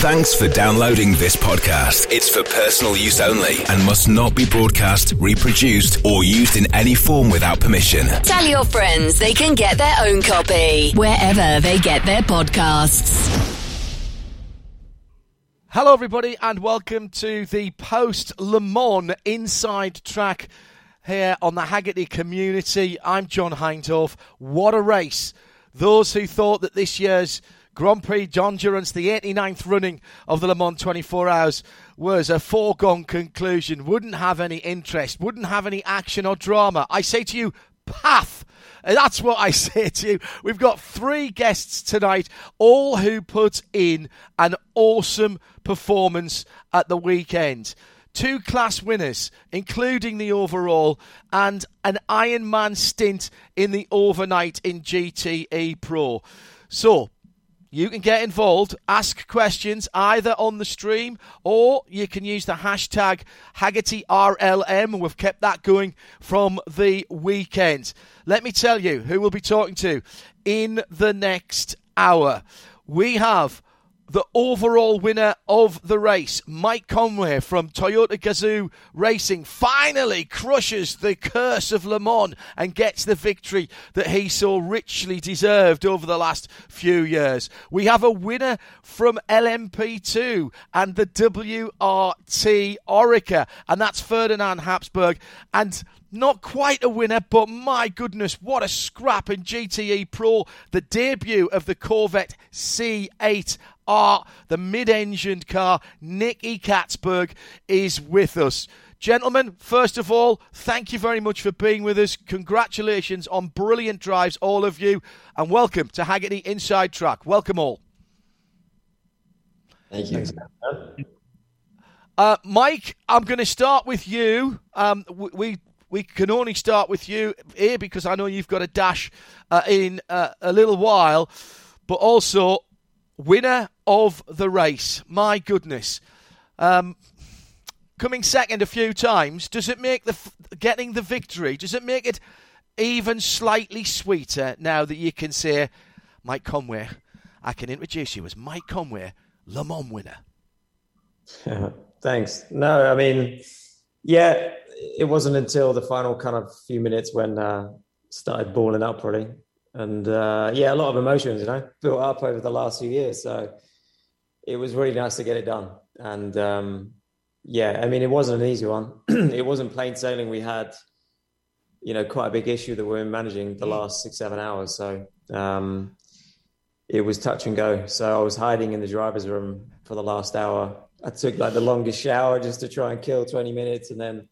Thanks for downloading this podcast. It's for personal use only and must not be broadcast, reproduced, or used in any form without permission. Tell your friends they can get their own copy wherever they get their podcasts. Hello, everybody, and welcome to the post Le Mans Inside Track here on the Hagerty community. I'm John Hindhaugh. What a race! Those who thought that this year's Grand Prix d'Endurance, the 89th running of the Le Mans 24 Hours, was a foregone conclusion, wouldn't have any interest, wouldn't have any action or drama. I say to you, path. That's what I say to you. We've got three guests tonight, all who put in an awesome performance at the weekend two class winners, including the overall, and an Ironman stint in the overnight in GTE Pro. So, you can get involved, ask questions either on the stream or you can use the hashtag HagertyRLM. We've kept that going from the weekend. Let me tell you who we'll be talking to in the next hour. We have the overall winner of the race, Mike Conway from Toyota Gazoo Racing, finally crushes the curse of Le Mans and gets the victory that he so richly deserved over the last few years. We have a winner from LMP2 and the WRT Oreca, and that's Ferdinand Habsburg. And not quite a winner, but my goodness, what a scrap in GTE Pro. The debut of the Corvette C8 R, the mid engined car. Nicky Catsburg is with us. Gentlemen, first of all, thank you very much for being with us. Congratulations on brilliant drives, all of you, and welcome to Hagerty Inside Track. Welcome all. Thank you. Uh, Mike, I'm going to start with you. Um, we we can only start with you here because I know you've got a dash uh, in uh, a little while, but also winner of the race. My goodness. Um, coming second a few times, does it make the getting the victory? Does it make it even slightly sweeter now that you can say, Mike Conway? I can introduce you as Mike Conway, Le Mans winner. Thanks. No, I mean, yeah, it wasn't until the final kind of few minutes when uh, started balling up, really. And uh, yeah, a lot of emotions, you know, built up over the last few years. So it was really nice to get it done. And um, yeah, I mean, it wasn't an easy one. it wasn't plain sailing. We had, you know, quite a big issue that we were managing the last six, seven hours. So um, it was touch and go. So I was hiding in the driver's room for the last hour. I took like the longest shower just to try and kill 20 minutes and then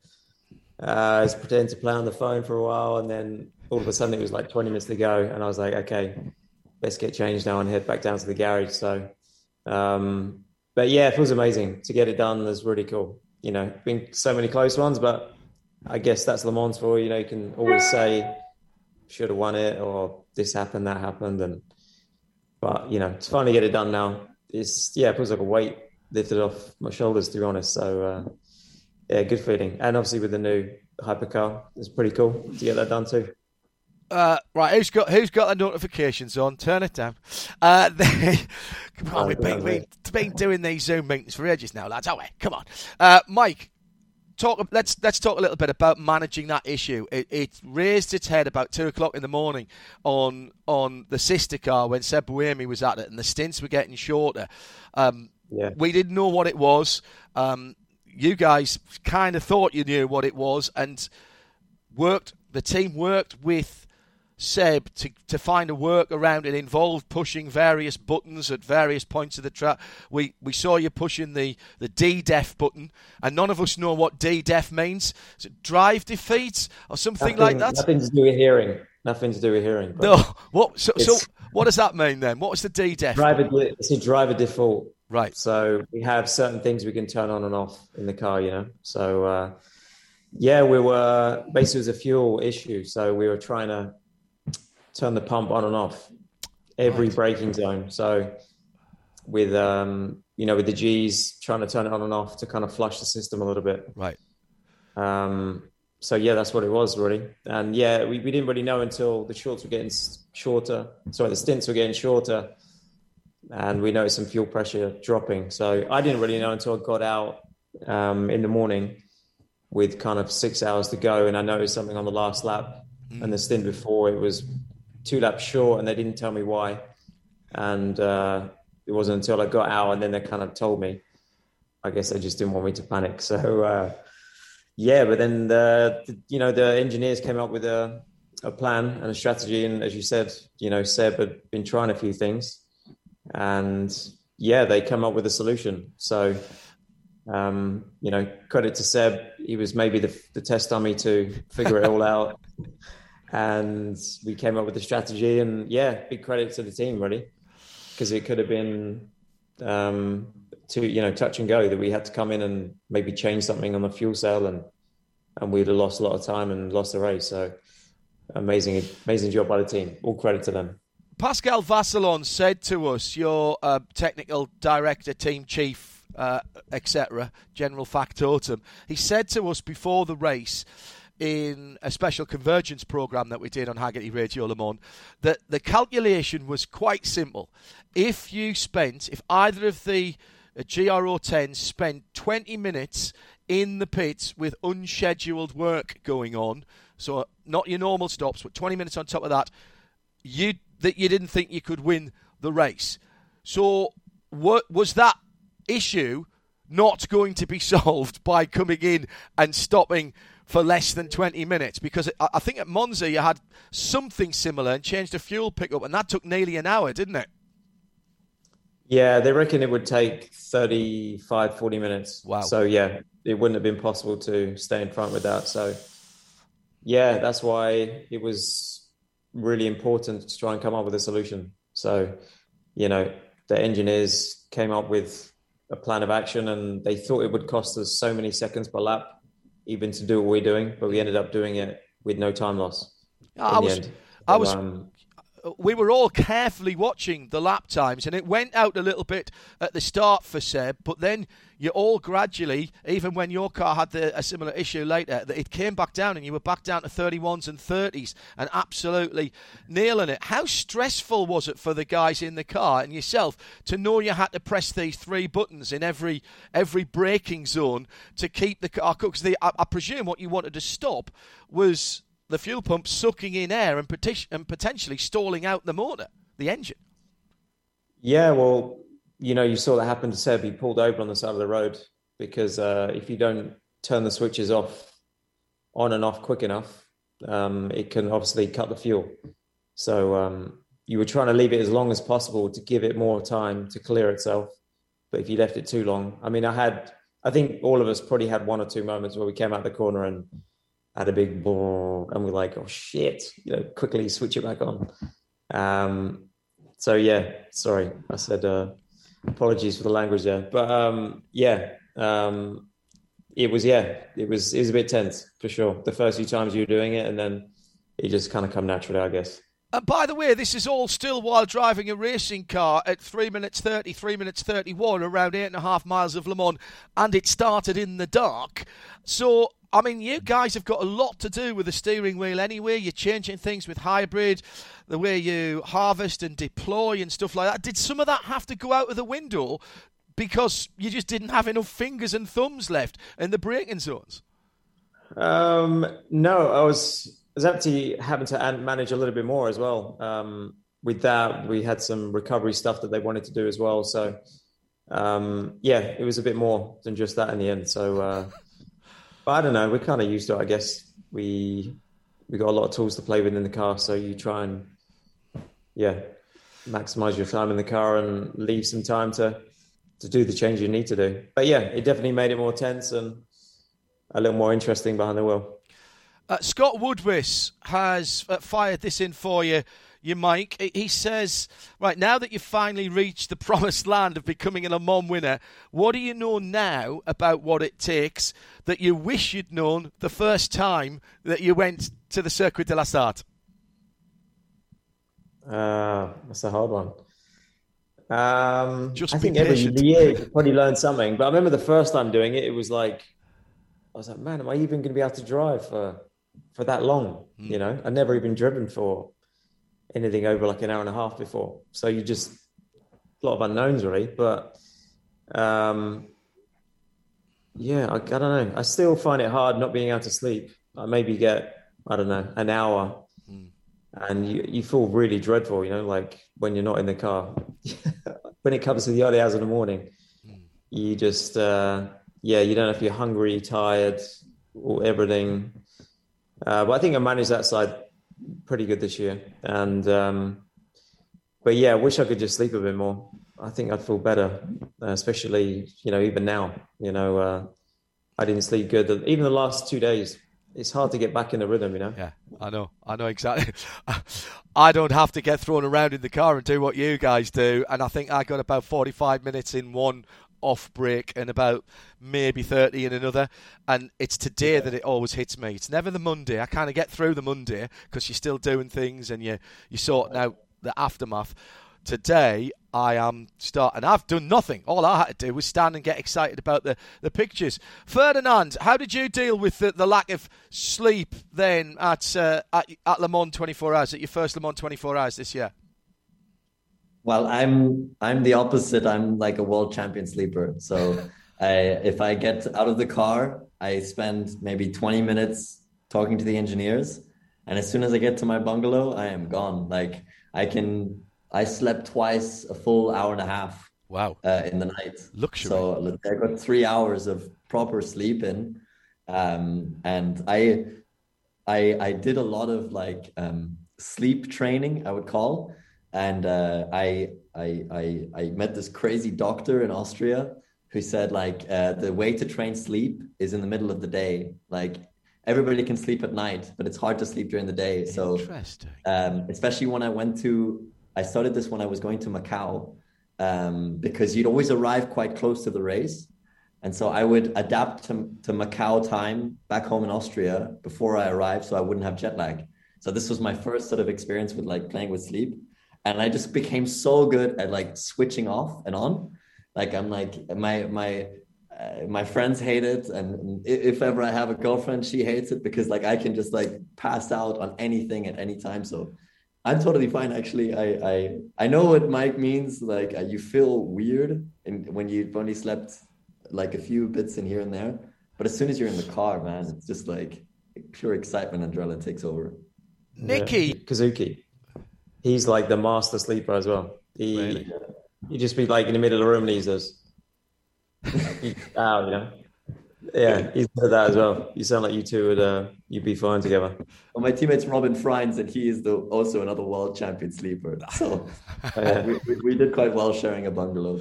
uh, I was pretending to play on the phone for a while, and then all of a sudden it was like 20 minutes to go, and I was like, okay, let's get changed now and head back down to the garage. So, um, but yeah, it was amazing to get it done. Was really cool. You know, been so many close ones, but I guess that's Le Mans for you. know, you can always say should have won it or this happened, that happened, and but you know, to finally get it done now, it's yeah, it feels like a weight lifted off my shoulders to be honest. So. Uh, yeah, good feeling. And obviously with the new hypercar, it's pretty cool to get that done too. Uh, right, who's got who's got the notifications on? Turn it down. Uh, they, come on, we've been, we've been doing these Zoom meetings for ages now, lads. Oh, wait, come on, uh, Mike. Talk. Let's let's talk a little bit about managing that issue. It, it, raised its head about two o'clock in the morning on on the sister car when Seb Buemi was at it, and the stints were getting shorter. Um, yeah. We didn't know what it was. Um, you guys kind of thought you knew what it was and worked. The team worked with Seb to, to find a work around it involved pushing various buttons at various points of the track. We we saw you pushing the, the D def button, and none of us know what D def means. Is it drive defeats or something nothing, like that? Nothing to do with hearing. Nothing to do with hearing. No. What? So, so what does that mean then? What was the D def? Driver, it's a driver default. Right. So we have certain things we can turn on and off in the car, you know. So uh, yeah, we were basically it was a fuel issue. So we were trying to turn the pump on and off every right. braking zone. So with um, you know, with the G's trying to turn it on and off to kind of flush the system a little bit. Right. Um, so yeah, that's what it was really. And yeah, we, we didn't really know until the shorts were getting shorter. Sorry, the stints were getting shorter and we noticed some fuel pressure dropping. So I didn't really know until I got out um, in the morning with kind of six hours to go, and I noticed something on the last lap, mm. and the stint before it was two laps short, and they didn't tell me why. And uh, it wasn't until I got out, and then they kind of told me. I guess they just didn't want me to panic. So uh, yeah, but then the, the, you know the engineers came up with a a plan and a strategy, and as you said, you know Seb had been trying a few things, and yeah, they come up with a solution. So um, you know, credit to Seb, he was maybe the, the test dummy to figure it all out, and we came up with the strategy. And yeah, big credit to the team, really, because it could have been um, to you know touch and go that we had to come in and maybe change something on the fuel cell and and we'd have lost a lot of time and lost the race. So amazing, amazing job by the team. All credit to them. Pascal Vasselon said to us, your uh, technical director, team chief, uh, etc., general factotum. He said to us before the race in a special convergence program that we did on Hagerty Radio Le Mans that the calculation was quite simple. If you spent, if either of the uh, a GR010 spent 20 minutes in the pits with unscheduled work going on. So not your normal stops, but 20 minutes on top of that. You that you didn't think you could win the race. So what was that issue not going to be solved by coming in and stopping for less than 20 minutes? Because I think at Monza you had something similar and changed the fuel pickup, and that took nearly an hour, didn't it? Yeah, they reckon it would take 35, 40 minutes. Wow. So, yeah, it wouldn't have been possible to stay in front with that. So, yeah, that's why it was really important to try and come up with a solution. So, you know, the engineers came up with a plan of action and they thought it would cost us so many seconds per lap even to do what we're doing, but we ended up doing it with no time loss. I was, I was, um, we were all carefully watching the lap times, and it went out a little bit at the start for Seb, but then you all gradually, even when your car had the, a similar issue later, it came back down, and you were back down to 31s and 30s, and absolutely nailing it. How stressful was it for the guys in the car and yourself to know you had to press these three buttons in every every braking zone to keep the car? Because I, I presume what you wanted to stop was the fuel pump sucking in air and, and potentially stalling out the motor, the engine. Yeah, well, you know, you saw that happen to Seb. He pulled over on the side of the road because uh, if you don't turn the switches off, on and off quick enough, um, it can obviously cut the fuel. So um, you were trying to leave it as long as possible to give it more time to clear itself. But if you left it too long, I mean, I had, I think all of us probably had one or two moments where we came out the corner and had a big boom, and we're like, oh shit, you know, quickly switch it back on. Um, so yeah, sorry, I said uh, apologies for the language there, but um, yeah, um, it was yeah, it was it was a bit tense for sure. The first few times you were doing it, and then it just kind of come naturally, I guess. And by the way, this is all still while driving a racing car at 3 minutes 30, 3 minutes 31, around 8.5 miles of Le Mans, and it started in the dark. So I mean, you guys have got a lot to do with the steering wheel anyway. You're changing things with hybrid, the way you harvest and deploy and stuff like that. Did some of that have to go out of the window because you just didn't have enough fingers and thumbs left in the braking zones? Um, no, I was, I was actually having to manage a little bit more as well. Um, with that, we had some recovery stuff that they wanted to do as well. So, um, yeah, it was a bit more than just that in the end. So, uh, but I don't know. We're kind of used to it. I guess we we got a lot of tools to play with in the car, so you try and yeah maximize your time in the car and leave some time to to do the change you need to do. But yeah, it definitely made it more tense and a little more interesting behind the wheel. Uh, Scott Woodwiss has uh, fired this in for you you, Mike. He says, right, now that you've finally reached the promised land of becoming an Amon winner, what do you know now about what it takes that you wish you'd known the first time that you went to the Circuit de la Sarthe? Uh, that's a hard one. Um, Just I think every year you probably learn something. But I remember the first time doing it, it was like, I was like, man, am I even going to be able to drive for for that long? Mm. You know, I've never even driven for anything over like an hour and a half before. So you just, a lot of unknowns really. But um, yeah, I, I don't know. I still find it hard not being able to sleep. I maybe get I don't know an hour, mm. and you you feel really dreadful. You know, like when you're not in the car. when it comes to the early hours of the morning, mm. you just uh, yeah, you don't know if you're hungry, tired, or everything. Uh, but I think I managed that side pretty good this year, and um, but yeah, I wish I could just sleep a bit more. I think I'd feel better, uh, especially you know even now. You know, uh, I didn't sleep good. Even the last two days, it's hard to get back in the rhythm. You know. Yeah, I know. I know exactly. I don't have to get thrown around in the car and do what you guys do, and I think I got about forty-five minutes in one off break and about maybe 30 in another. And it's today yeah. that it always hits me. It's never the Monday. I kind of get through the Monday because you're still doing things and you, you're sorting out the aftermath. Today, I am starting. I've done nothing. All I had to do was stand and get excited about the, the pictures. Ferdinand, how did you deal with the, the lack of sleep then at, uh, at at Le Mans 24 Hours, at your first Le Mans 24 Hours this year? Well, I'm I'm the opposite. I'm like a world champion sleeper. So I, if I get out of the car, I spend maybe 20 minutes talking to the engineers, and as soon as I get to my bungalow, I am gone. Like I can, I slept twice a full hour and a half. Wow! Uh, in the night, luxury. So I got three hours of proper sleep in, um, and I, I, I did a lot of like um, sleep training. I would call and uh, I, I, I I met this crazy doctor in Austria who said like uh, the way to train sleep is in the middle of the day. Like everybody can sleep at night, but it's hard to sleep during the day. So um, especially when I went to, I started this when I was going to Macau um, because you'd always arrive quite close to the race. And so I would adapt to, to Macau time back home in Austria before I arrived so I wouldn't have jet lag. So this was my first sort of experience with like playing with sleep and I just became so good at like switching off and on. Like I'm like my my uh, my friends hate it, and if ever I have a girlfriend, she hates it because like I can just like pass out on anything at any time. So I'm totally fine. Actually, I I I know what Mike means. Like uh, you feel weird and when you've only slept like a few bits in here and there, but as soon as you're in the car, man, it's just like pure excitement and adrenaline takes over. Nikki yeah. Kazuki he's like the master sleeper as well. He really? he just be like in the middle of the room and he's just out, you know. Yeah, he's good that as well. You sound like you two would uh, you'd be fine together. Well, my teammate's Robin Frijns, and he is the, also another world champion sleeper. So uh, we, we, we, did quite well sharing a bungalow.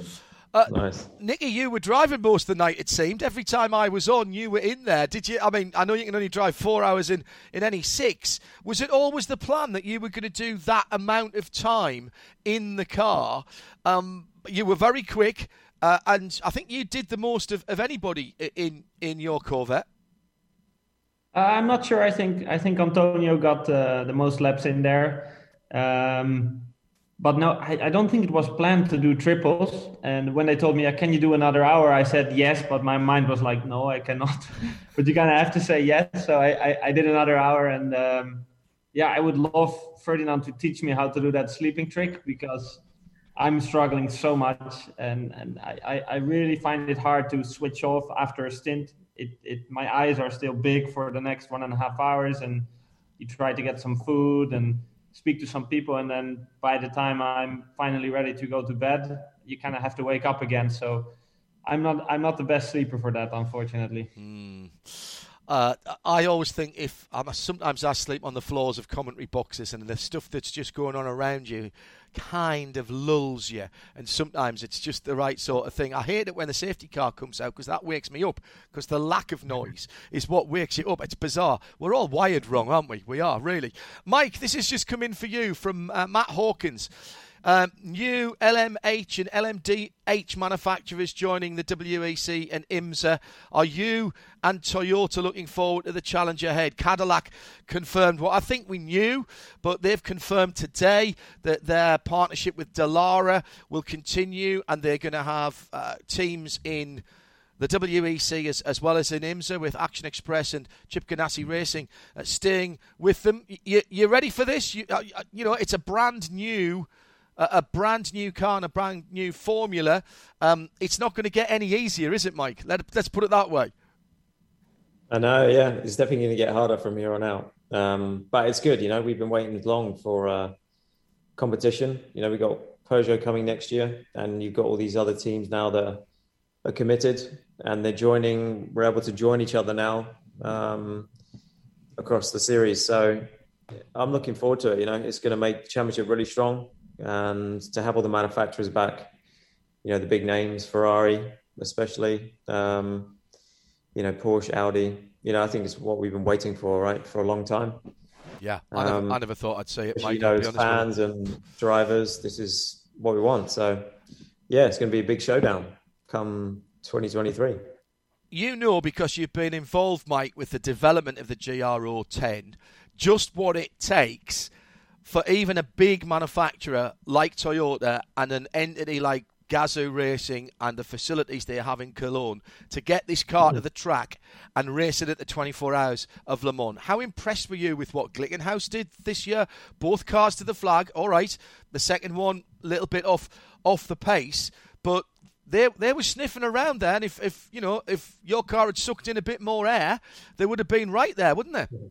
Uh, nice. Nicky, you were driving most of the night, it seemed. Every time I was on, you were in there. Did you? I mean, I know you can only drive four hours in, in any six. Was it always the plan that you were going to do that amount of time in the car? Um, you were very quick, uh, and I think you did the most of, of anybody in, in your Corvette. Uh, I'm not sure. I think I think Antonio got uh, the most laps in there. Um, but no, I, I, don't think it was planned to do triples. And when they told me, "Can you do another hour?" I said yes, but my mind was like, "No, I cannot." but you kind of have to say yes. So I, I, I did another hour, and um, yeah, I would love Ferdinand to teach me how to do that sleeping trick because I'm struggling so much, and and I, I really find it hard to switch off after a stint. It it my eyes are still big for the next one and a half hours, and you try to get some food and speak to some people and then by the time i'm finally ready to go to bed you kind of have to wake up again so i'm not i'm not the best sleeper for that unfortunately mm. Uh, I always think if I'm sometimes I sleep on the floors of commentary boxes and the stuff that's just going on around you kind of lulls you, and sometimes it's just the right sort of thing. I hate it when the safety car comes out because that wakes me up because the lack of noise is what wakes you up. It's bizarre. We're all wired wrong, aren't we? We are really. Mike, this has just come in for you from uh, Matt Hawkins. Um, new LMH and LMDH manufacturers joining the WEC and IMSA. Are you and Toyota looking forward to the challenge ahead? Cadillac confirmed what I think we knew, but they've confirmed today that their partnership with Dallara will continue and they're going to have uh, teams in the WEC as, as well as in IMSA with Action Express and Chip Ganassi Racing uh, staying with them. You, you ready for this? You, uh, you know, it's a brand new a, a brand new car and a brand new formula, um, it's not going to get any easier, is it, Mike? Let, let's put it that way. I know, yeah, it's definitely going to get harder from here on out. Um, but it's good, you know. We've been waiting long for uh, competition. You know, we got Peugeot coming next year, and you've got all these other teams now that are committed and they're joining. We're able to join each other now um, across the series. So I'm looking forward to it. You know, it's going to make the championship really strong, and to have all the manufacturers back. You know, the big names, Ferrari especially. Um, you know, Porsche, Audi. You know, I think it's what we've been waiting for, right, for a long time. Yeah, I, never, um, I never thought I'd say it. Mike, you know, fans and drivers, this is what we want. So, yeah, it's going to be a big showdown come 2023. You know, because you've been involved, Mike, with the development of the GR010, just what it takes for even a big manufacturer like Toyota and an entity like Gazoo Racing and the facilities they have in Cologne to get this car to hmm. the track and race it at the 24 hours of Le Mans. How impressed were you with what Glickenhaus did this year? Both cars to the flag, all right. The second one, a little bit off off the pace, but they they were sniffing around there, and if, if you know if your car had sucked in a bit more air, they would have been right there, wouldn't they? Hmm.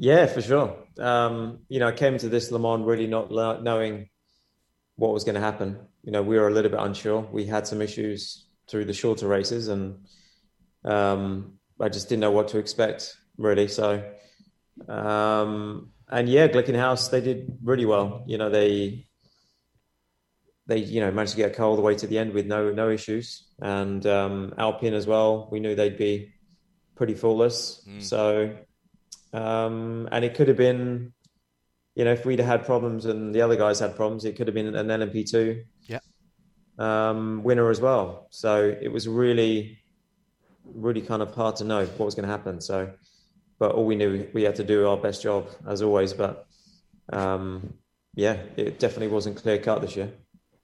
Yeah, for sure. Um, you know, I came to this Le Mans really not knowing what was going to happen. You know, we were a little bit unsure. We had some issues through the shorter races, and um, I just didn't know what to expect really. So, um, and yeah, Glickenhaus they did really well. You know, they they you know managed to get a car all the way to the end with no no issues, and um, Alpine as well. We knew they'd be pretty flawless. Mm. So, um, and it could have been you know, if we'd had problems and the other guys had problems, it could have been an LMP2 yeah. um, winner as well. So it was really, really kind of hard to know what was going to happen. So, but all we knew, we had to do our best job as always. But um, yeah, it definitely wasn't clear cut this year.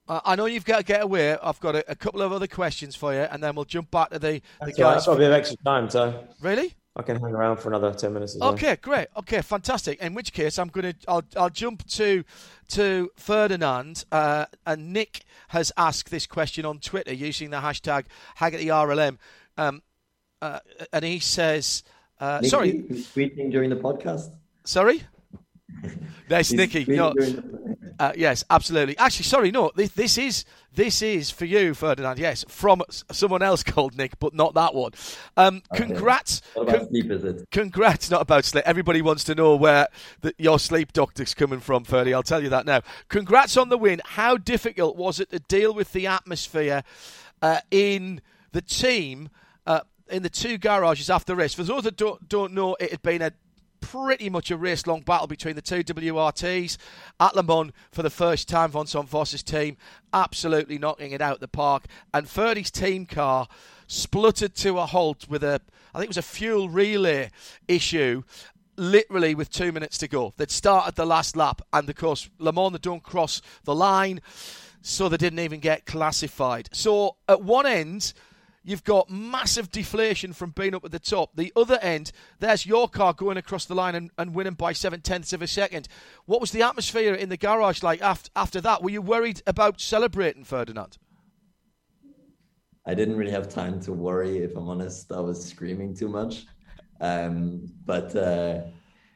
I know you've got to get away. I've got a, a, couple of other questions for you, and then we'll jump back to the, the guys. Right. I've got a bit of extra time, so really. I can hang around for another ten minutes. okay, well. great. Okay, fantastic. In which case, I'm gonna I'll I'll jump to to Ferdinand. Uh, and Nick has asked this question on Twitter using the hashtag HagertyRLM, um, uh, and he says, uh, Nicky, "Sorry, tweeting during the podcast." Sorry. Nice, Nicky. No, uh, yes, absolutely. Actually, sorry, no. This, this, is this is for you, Ferdinand. Yes, from someone else called Nick, but not that one. Um, okay. Congrats. Con- sleep? Congrats. Not about sleep. Everybody wants to know where the, your sleep doctor's coming from, Ferdy. I'll tell you that now. Congrats on the win. How difficult was it to deal with the atmosphere uh, in the team? Uh, in the two garages after the race. For those that don't, don't know, it had been a pretty much a race long battle between the two WRTs. At Le Mans, for the first time, Vincent Vosse's team absolutely knocking it out of the park. And Ferdy's team car spluttered to a halt with a, I think it was a fuel relay issue literally with two minutes to go. They'd started the last lap, and of course, Le Mans they don't cross the line, so they didn't even get classified. So at one end, You've got massive deflation from being up at the top. The other end, there's your car going across the line and, and winning by seven tenths of a second. What was the atmosphere in the garage like after, after that? Were you worried about celebrating, Ferdinand? I didn't really have time to worry, if I'm honest. I was screaming too much. Um, but uh,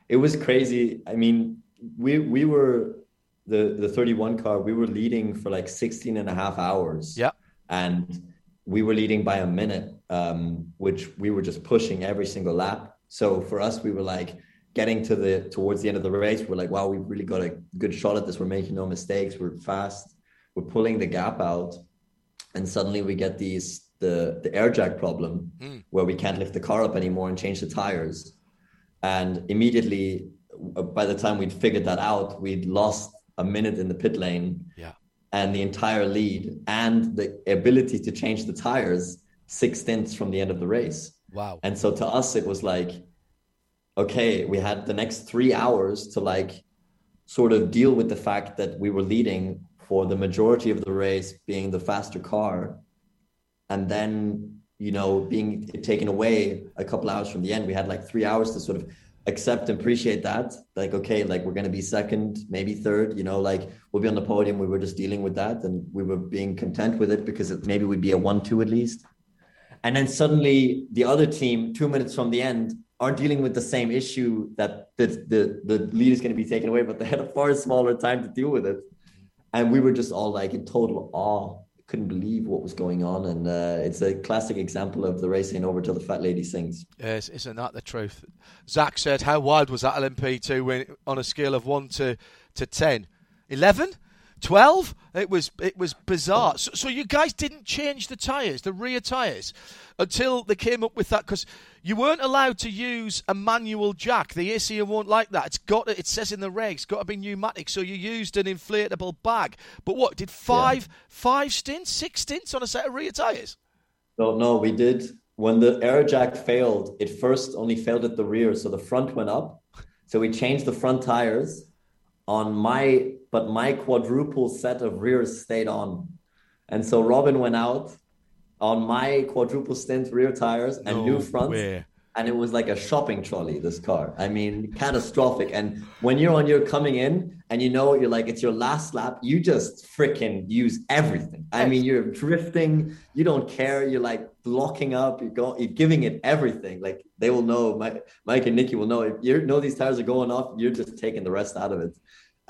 it was crazy. I mean, we we were the the 31 car, we were leading for like 16 and a half hours. Yeah. And we were leading by a minute, um, which we were just pushing every single lap. So for us, we were like getting to the towards the end of the race. We're like, wow, we've really got a good shot at this. We're making no mistakes. We're fast. We're pulling the gap out, and suddenly we get these the the air jack problem mm. where we can't lift the car up anymore and change the tires. And immediately, by the time we'd figured that out, we'd lost a minute in the pit lane. Yeah and the entire lead and the ability to change the tires six stints from the end of the race. Wow. And so to us, it was like, okay, we had the next three hours to like sort of deal with the fact that we were leading for the majority of the race, being the faster car. And then, you know, being taken away a couple hours from the end, we had like three hours to sort of accept and appreciate that. Like, okay, like we're gonna be second, maybe third. You know, like we'll be on the podium. We were just dealing with that, and we were being content with it because it, maybe we'd be a one-two at least. And then suddenly, the other team, two minutes from the end, are dealing with the same issue that the the, the lead is going to be taken away, but they had a far smaller time to deal with it. And we were just all like in total awe couldn't believe what was going on. And uh, it's a classic example of the racing over till the fat lady sings. Yes, isn't that the truth? Zach said, How wild was that LMP2 when, on a scale of 1 to, to 10? 11? 12 it was it was bizarre. Oh. So, so you guys didn't change the tires the rear tires until they came up with that because you weren't allowed to use a manual jack. The ACO won't like that. It's got to, it says in the regs got to be pneumatic so you used an inflatable bag. But what did five yeah. five stints six stints on a set of rear tires no no we did. When the air jack failed it first only failed at the rear so the front went up. So we changed the front tires on my but my quadruple set of rears stayed on. And so Robin went out on my quadruple stint rear tires and no new fronts. Way. And it was like a shopping trolley, this car. I mean, catastrophic. And when you're on your coming in and you know you're like, it's your last lap, you just freaking use everything. I mean, you're drifting, you don't care. You're like blocking up, you're going, you're giving it everything. Like they will know, Mike, Mike and Nicky will know if you know these tires are going off, you're just taking the rest out of it.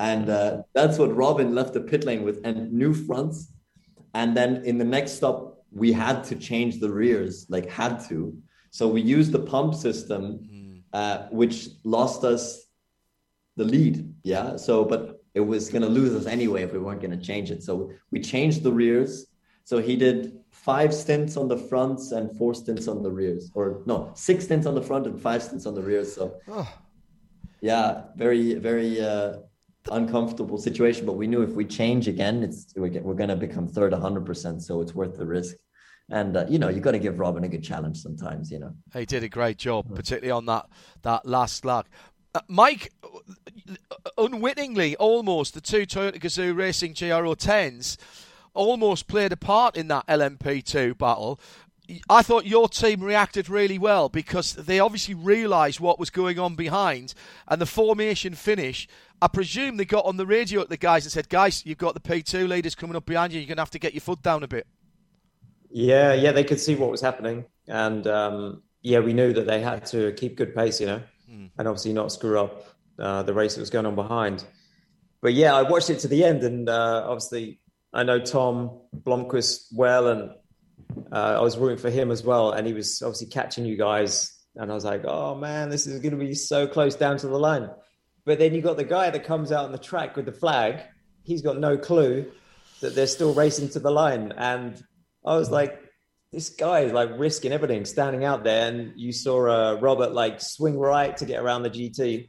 And uh, that's what Robin left the pit lane with and new fronts. And then in the next stop, we had to change the rears, like had to. So we used the pump system, mm-hmm. uh, which lost us the lead. Yeah. So, but it was going to lose us anyway if we weren't going to change it. So we changed the rears. So he did five stints on the fronts and four stints on the rears, or no, six stints on the front and five stints on the rears. So, oh. yeah, very, very uh, uncomfortable situation, but we knew if we change again, it's we're, we're going to become third 100%. So it's worth the risk. And uh, you know, you've got to give Robin a good challenge sometimes. You know, he did a great job, mm. particularly on that that last lap. Uh, Mike, unwittingly, almost the two Toyota Gazoo Racing GRO 10s almost played a part in that LMP2 battle. I thought your team reacted really well because they obviously realised what was going on behind, and the formation finish. I presume they got on the radio at the guys and said, "Guys, you've got the P2 leaders coming up behind you. You're going to have to get your foot down a bit." Yeah, yeah, they could see what was happening, and um, yeah, we knew that they had to keep good pace, you know, mm. and obviously not screw up uh, the race that was going on behind. But yeah, I watched it to the end, and uh, obviously I know Tom Blomqvist well, and uh, I was rooting for him as well, and he was obviously catching you guys. And I was like, oh man, this is going to be so close down to the line. But then you got the guy that comes out on the track with the flag. He's got no clue that they're still racing to the line. And I was like, this guy is like risking everything, standing out there. And you saw uh, Robert like swing right to get around the GT.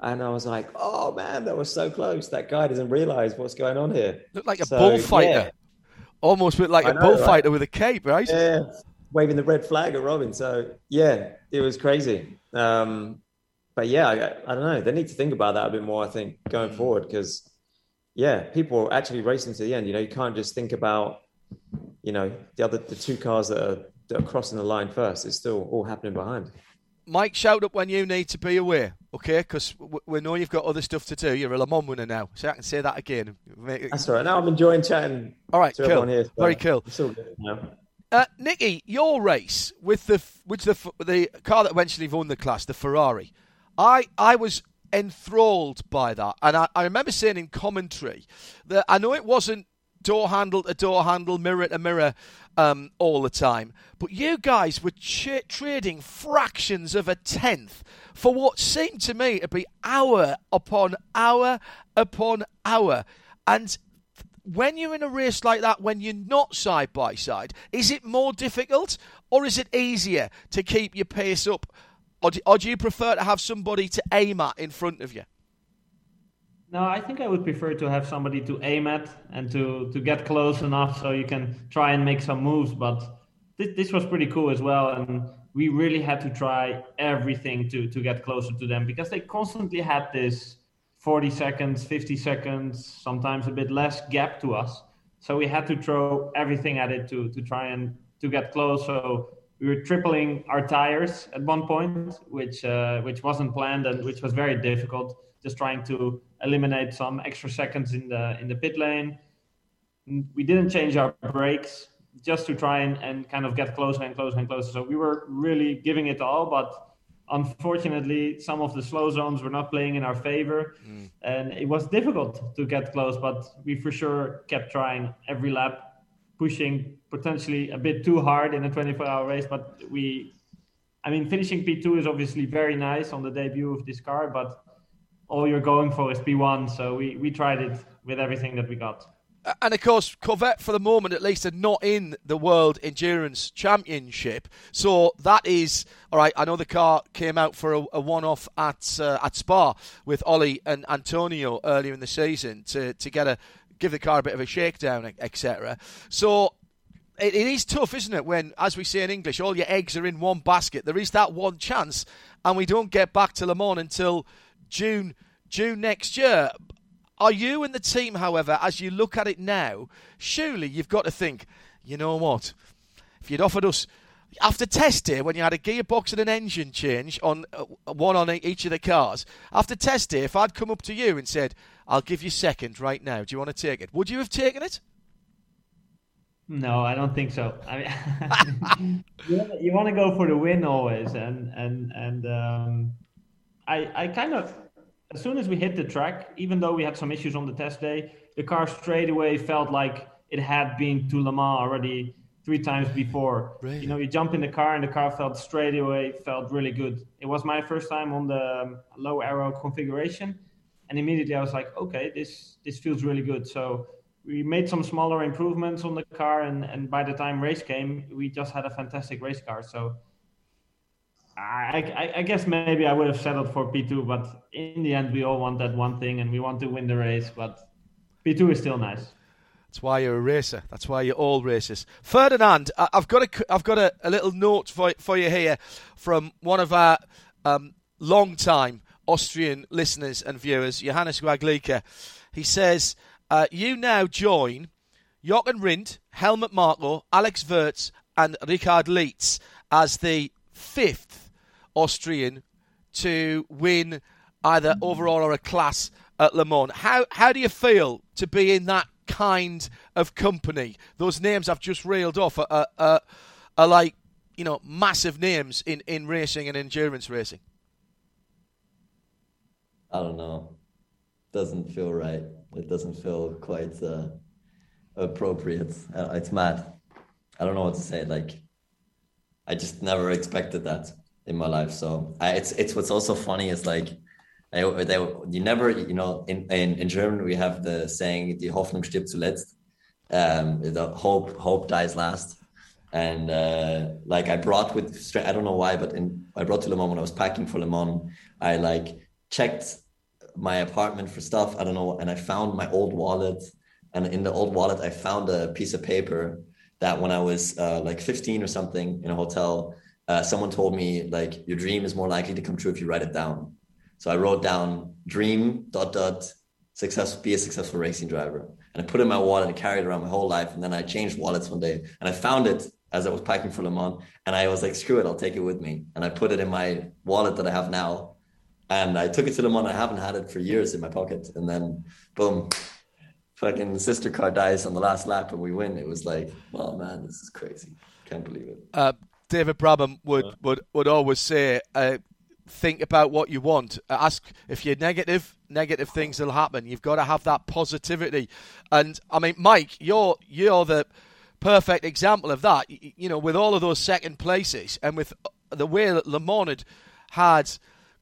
And I was like, oh man, that was so close. That guy doesn't realize what's going on here. Looked like a so, bullfighter. Yeah almost with like I a know, bullfighter right? with a cape, right? Yeah, waving the red flag at Robin. So yeah, it was crazy. Um, but yeah, I, I, don't know. They need to think about that a bit more. I think going mm. forward because yeah, people are actually racing to the end. You know, you can't just think about you know the other the two cars that are, that are crossing the line first. It's still all happening behind. Mike, shout up when you need to be aware, okay? Because we know you've got other stuff to do. You're a Le Mans winner now, so I can say that again. That's all right. Now I'm enjoying chatting. All right, cool. Here, Very cool. It's all Uh, Nicky, your race with the with the the car that eventually won the class, the Ferrari. I I was enthralled by that, and I, I remember saying in commentary that I know it wasn't door handle to door handle, mirror to mirror um, all the time. But you guys were trading fractions of a tenth for what seemed to me to be hour upon hour upon hour. And when you're in a race like that, when you're not side by side, is it more difficult or is it easier to keep your pace up? Or do, or do you prefer to have somebody to aim at in front of you? No, I think I would prefer to have somebody to aim at and to to get close enough so you can try and make some moves. But this, this was pretty cool as well, and we really had to try everything to to get closer to them because they constantly had this 40 seconds, 50 seconds, sometimes a bit less gap to us. So we had to throw everything at it to to try and to get close. So we were tripling our tires at one point, which uh, which wasn't planned and which was very difficult. Just trying to eliminate some extra seconds in the in the pit lane. We didn't change our brakes just to try and, and kind of get closer and closer and closer. So we were really giving it all, but unfortunately, some of the slow zones were not playing in our favor, mm. and it was difficult to get close. But we for sure kept trying every lap, pushing potentially a bit too hard in a 24-hour race. But we, I mean, finishing P2 is obviously very nice on the debut of this car, but all you're going for is P1. So we we tried it with everything that we got. And of course, Corvette, for the moment at least, are not in the World Endurance Championship. So that is all right. I know the car came out for a, a one-off at uh, at Spa with Ollie and Antonio earlier in the season to to get a give the car a bit of a shakedown, etc. So it, is tough, isn't it? When, as we say in English, all your eggs are in one basket. There is that one chance, and we don't get back to Le Mans until June June next year. Are you and the team, however, as you look at it now, surely you've got to think, you know what? If you'd offered us after test day when you had a gearbox and an engine change on uh, one on each of the cars, after test day, if I'd come up to you and said, "I'll give you second right now. Do you want to take it?" Would you have taken it? No, I don't think so. I mean, you, want to go for the win always, and and and um, I I kind of as soon as we hit the track, even though we had some issues on the test day, the car straight away felt like it had been to Le Mans already three times before. You know, you jump in the car and the car felt straight away felt really good. It was my first time on the um, low aero configuration, and immediately I was like, okay, this this feels really good. So we made some smaller improvements on the car, and and by the time race came, we just had a fantastic race car. So I, I, I, guess maybe I would have settled for P2, but in the end, we all want that one thing and we want to win the race. But P2 is still nice. That's why you're a racer. That's why you're all racers. Ferdinand, I've got a, I've got a, a little note for, for you here from one of our um, long-time Austrian listeners and viewers, Johannes Guaglica. He says, uh, You now join Jochen Rindt, Helmut Marko, Alex Wurz, and Richard Lietz as the fifth Austrian to win either overall or a class at Le Mans. How how do you feel to be in that kind of company? Those names I've just reeled off are, are, are like you know massive names in, in racing and endurance racing. I don't know. Doesn't feel right. It doesn't feel quite uh, appropriate. Uh, it's mad. I don't know what to say. Like, I just never expected that in my life. So I, it's it's what's also funny is like I, they, you never you know in, in in German we have the saying die Hoffnung stirbt zuletzt. Um, the hope hope dies last. And uh, like I brought with I don't know why, but in I brought to Le Mans when I was packing for Le Mans, I like checked my apartment for stuff. I don't know, and I found my old wallet. And in the old wallet, I found a piece of paper that when I was uh, like 15 or something in a hotel, uh, someone told me like your dream is more likely to come true if you write it down. So I wrote down dream dot dot success be a successful racing driver, and I put it in my wallet and carried it around my whole life. And then I changed wallets one day, and I found it as I was packing for Le Mans, and I was like, screw it, I'll take it with me, and I put it in my wallet that I have now. And I took it to Le Mans. I haven't had it for years in my pocket, and then boom, fucking sister car dies on the last lap, and we win. It was like, oh man, this is crazy. Can't believe it. Uh, David Brabham would, yeah. would, would always say, uh, think about what you want. Uh, ask if you're negative, negative things will happen. You've got to have that positivity. And I mean, Mike, you're you're the perfect example of that. You, you know, with all of those second places and with the way that Le Mans had, had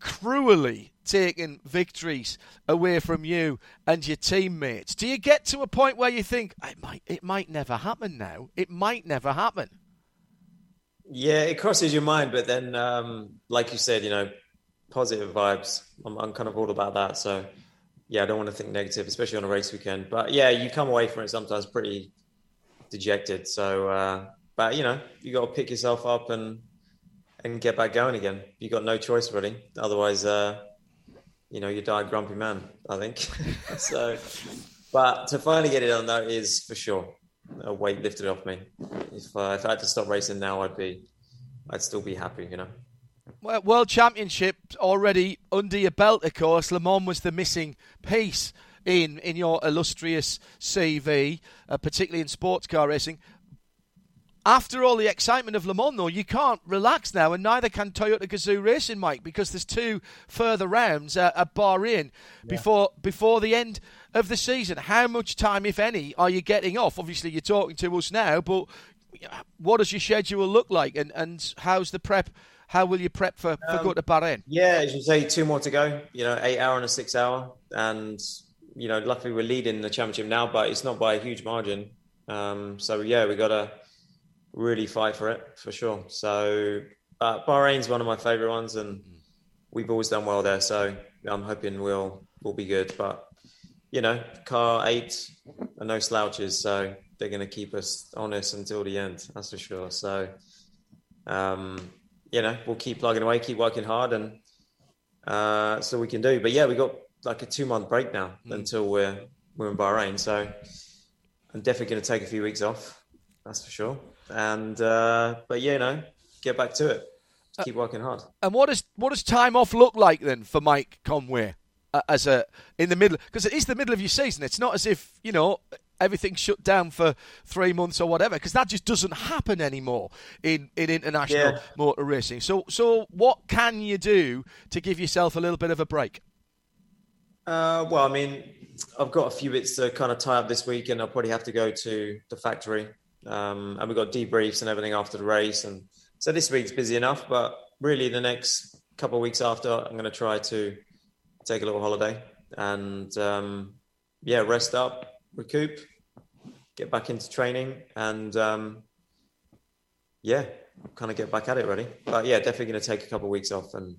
cruelly taken victories away from you and your teammates. Do you get to a point where you think it might it might never happen now? It might never happen. Yeah, it crosses your mind, but then, um, like you said, you know, positive vibes. I'm, I'm kind of all about that. So, yeah, I don't want to think negative, especially on a race weekend. But yeah, you come away from it sometimes pretty dejected. So, uh, but you know, you got to pick yourself up and and get back going again. You got no choice really. Otherwise, uh, you know, you die a grumpy man. I think. so, but to finally get it on though is for sure a weight lifted off me. If, uh, if I had to stop racing now, I'd be I'd still be happy, you know. Well, World Championship already under your belt, of course. Le Mans was the missing piece in in your illustrious CV, uh, particularly in sports car racing. After all the excitement of Le Mans, though, you can't relax now, and neither can Toyota Gazoo Racing, Mike, because there's two further rounds uh, at Bahrain yeah. before before the end of the season. How much time, if any, are you getting off? Obviously, you're talking to us now, but what does your schedule look like, and, and how's the prep? How will you prep for, for um, going to Bahrain? Yeah, as you say, two more to go. You know, eight hour and a six hour, and you know, luckily we're leading the championship now, but it's not by a huge margin. Um, so yeah, we got to really fight for it for sure. So uh, Bahrain's one of my favourite ones, and we've always done well there. So I'm hoping we'll we'll be good. But you know, car eight are no slouches, so they're going to keep us honest until the end. That's for sure. So um, you know, we'll keep plugging away, keep working hard, and uh, so we can do. But yeah, we got like a two month break now mm. until we're we're in Bahrain. So I'm definitely going to take a few weeks off. That's for sure. And uh, but yeah, you know, get back to it. Uh, keep working hard. And what does what does time off look like then for Mike Conway uh, as a in the middle? Because it is the middle of your season. It's not as if you know everything shut down for three months or whatever, because that just doesn't happen anymore in, in international yeah. motor racing. So, so what can you do to give yourself a little bit of a break? Uh, well, I mean, I've got a few bits to kind of tie up this week, and I'll probably have to go to the factory. Um, and we've got debriefs and everything after the race, and so this week's busy enough. But really, the next couple of weeks after, I'm going to try to take a little holiday and um, yeah, rest up, recoup, get back into training, and um, yeah, kind of get back at it. Ready, but yeah, definitely going to take a couple of weeks off and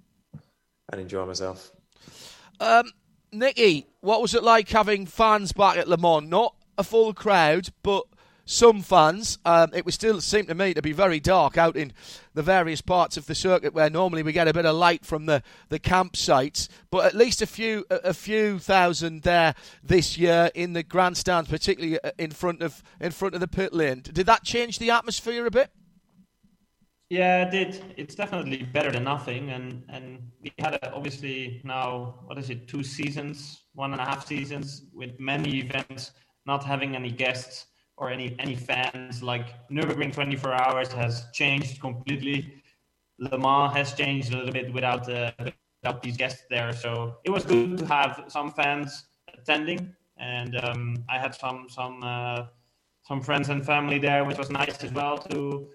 and enjoy myself. Um, Nicky, what was it like having fans back at Le Mans? Not a full crowd, but some fans. Um, it was still seemed to me to be very dark out in the various parts of the circuit where normally we get a bit of light from the, the campsites, but at least a few a, few thousand there this year in the grandstands, particularly uh, in front of in front of the pit lane. Did that change the atmosphere a bit? Yeah, it did. It's definitely better than nothing. And and we had a, obviously now what is it? Two seasons, one and a half seasons with many events, not having any guests or any any fans. Like Nurburgring 24 Hours has changed completely. Le Mans has changed a little bit without uh, without these guests there. So it was good to have some fans attending, and um, I had some some uh, some friends and family there, which was nice as well to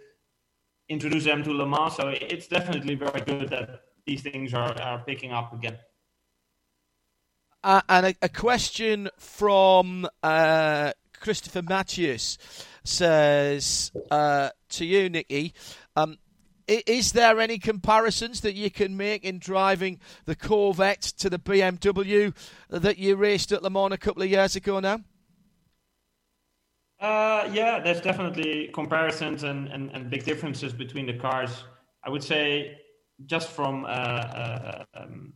introduce them to Le Mans. So it's definitely very good that these things are, are picking up again. Uh, and a, a, question from uh, Christopher Matthews says uh, to you, Nicky. Um, is there any comparisons that you can make in driving the Corvette to the BMW that you raced at Le Mans a couple of years ago now? Uh, yeah, there's definitely comparisons and, and, and big differences between the cars. I would say just from uh, uh, um,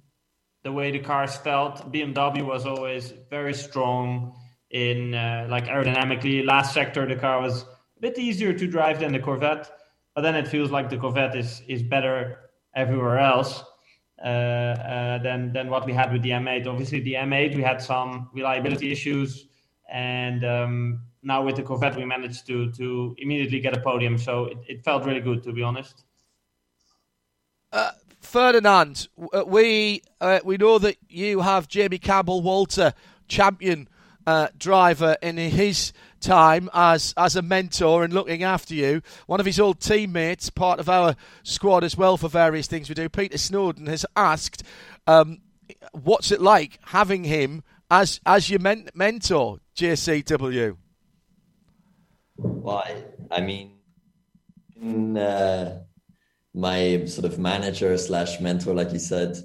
the way the cars felt, BMW was always very strong in uh, like aerodynamically. Last sector, the car was a bit easier to drive than the Corvette, but then it feels like the Corvette is is better everywhere else. Uh, uh, than than what we had with the M8. Obviously, the M8 we had some reliability issues, and um, now with the Corvette we managed to to immediately get a podium. So it, it felt really good to be honest. Uh, Ferdinand, uh, we uh, we know that you have Jamie Campbell Walter, champion uh, driver in his time as as a mentor and looking after you. One of his old teammates, part of our squad as well for various things we do. Peter Snowden has asked, um, "What's it like having him as as your men- mentor, JCW?" Well, I, mean, in, uh, my sort of manager slash mentor, like you said,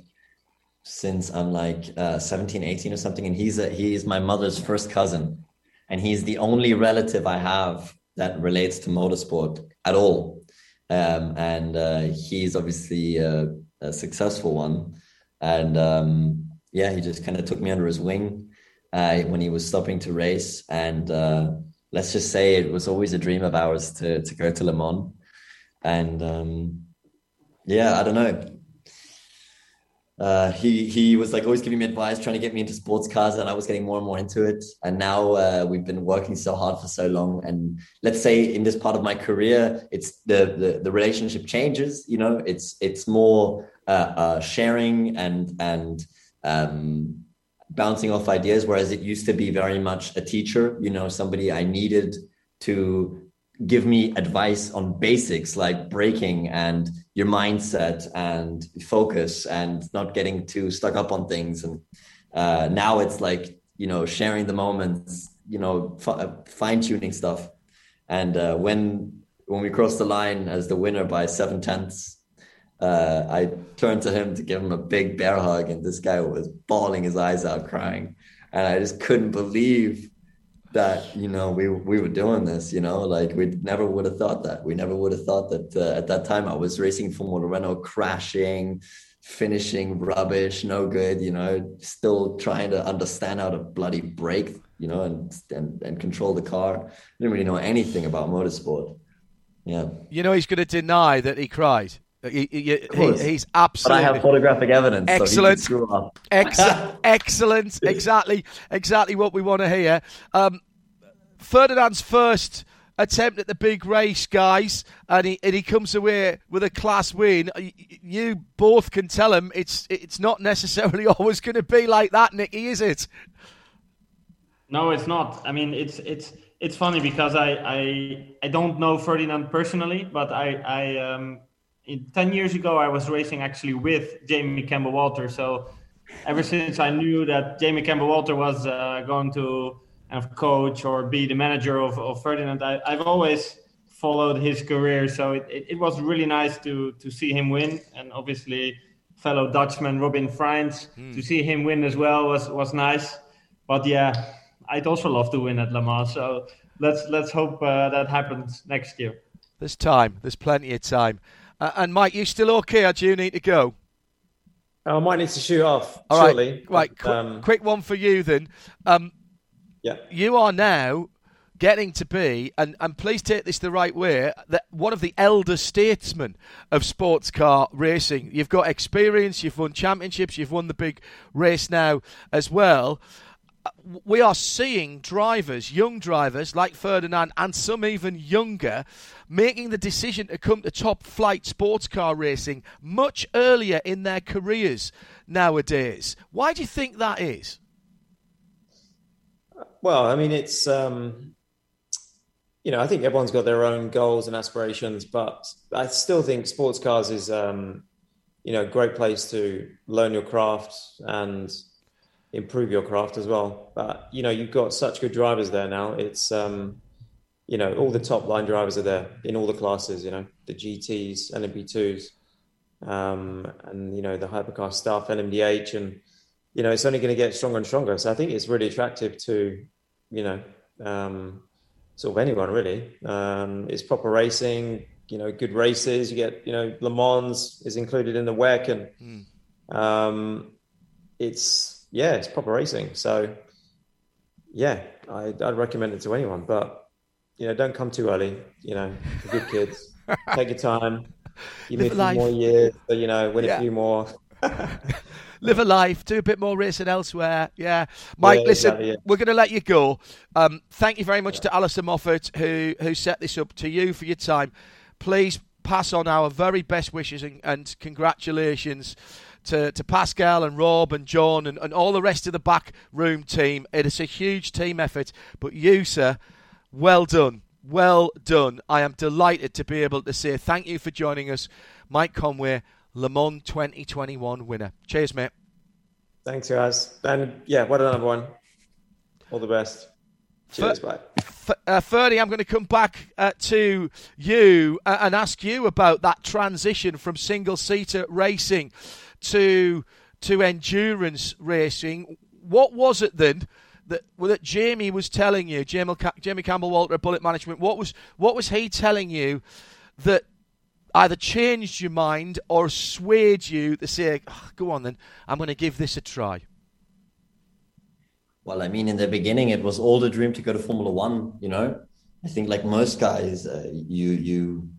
since I'm like uh, 17, 18 or something, and he's a, he's my mother's first cousin, and he's the only relative I have that relates to motorsport at all. Um, and uh, he's obviously a, a, successful one, and um, yeah, he just kind of took me under his wing uh, when he was stopping to race, and uh, let's just say it was always a dream of ours to to go to Le Mans, and um, yeah, I don't know. Uh, he he was like always giving me advice, trying to get me into sports cars, and I was getting more and more into it. And now uh, we've been working so hard for so long. And let's say in this part of my career, it's the the, the relationship changes. You know, it's it's more uh, uh sharing and and um, bouncing off ideas, whereas it used to be very much a teacher. You know, somebody I needed to give me advice on basics like braking and your mindset and focus and not getting too stuck up on things. And uh, now it's like you know sharing the moments you know f- uh, fine tuning stuff. And uh, when when we crossed the line as the winner by seven tenths uh, I turned to him to give him a big bear hug and this guy was bawling his eyes out crying. And I just couldn't believe that you know we we were doing this you know like we never would have thought that. We never would have thought that uh, at that time i was racing for renault crashing finishing rubbish no good you know still trying to understand how to bloody brake you know and and, and control the car. Didn't really know anything about motorsport. Yeah. You know he's going to deny that he cried he, he, he, he's absolutely. But I have photographic evidence. Excellent. So Ex- excellent. Exactly. Exactly what we want to hear. Um, Ferdinand's first attempt at the big race, guys, and he and he comes away with a class win. You both can tell him it's it's not necessarily always going to be like that, Nicky, is it? No, it's not. I mean, it's it's it's funny because I I, I don't know Ferdinand personally, but I I um in, ten years ago I was racing actually with Jamie Campbell Walter. So ever since I knew that Jamie Campbell Walter was uh, going to of coach or be the manager of, of Ferdinand. I, have always followed his career, so it, it, it, was really nice to to see him win, and obviously fellow Dutchman Robin Frijns mm. to see him win as well was was nice. But yeah, I'd also love to win at Le Mans, so let's let's hope uh, that happens next year. There's time. There's plenty of time. Uh, and Mike, you still okay? Or do you need to go? I might need to shoot off All shortly. Right, right. Um, quick one for you then. Um, yeah. You are now getting to be, and, and please take this the right way, that one of the elder statesmen of sports car racing. You've got experience, you've won championships, you've won the big race now as well. We are seeing drivers, young drivers like Ferdinand and some even younger, making the decision to come to top flight sports car racing much earlier in their careers nowadays. Why do you think that is? Well, I mean, it's um, you know, I think everyone's got their own goals and aspirations, but I still think sports cars is um, you know, a great place to learn your craft and improve your craft as well. But you know, you've got such good drivers there now. It's um, you know, all the top line drivers are there in all the classes. You know, the GTS, LMP2s, um, and you know the hypercar stuff, LMDH, and you know it's only going to get stronger and stronger. So I think it's really attractive to you know, um, sort of anyone really. Um, it's proper racing, you know, good races. You get, you know, Le Mans is included in the WEC, and mm. um, it's yeah, it's proper racing. So yeah, I, I'd recommend it to anyone, but you know, don't come too early. You know, good kids, take your time. You need a few more years, but, you know, win yeah. a few more. live a life, do a bit more racing elsewhere. Yeah, Mike. Yeah, listen, exactly, yeah. we're going to let you go. Um, thank you very much to Alistair Moffat who who set this up. To you for your time. Please pass on our very best wishes and, and congratulations to, to Pascal and Rob and John and, and all the rest of the back room team. It is a huge team effort, but you, sir, well done. Well done. I am delighted to be able to say thank you for joining us, Mike Conway, Le Mans 2021 winner. Cheers, mate. Thanks, guys. And yeah, what another one. All the best. Cheers, Fer- bye. F- uh, Ferdy, I'm going to come back uh, to you uh, and ask you about that transition from single seater racing to to endurance racing. What was it then that that Jamie was telling you, Jamie, Jamie Campbell Walter Bullet Management? What was what was he telling you that either changed your mind or swayed you to say, oh, go on then, I'm going to give this a try? Well, I mean, in the beginning, it was all the dream to go to Formula One. You know, I think like most guys, uh, you you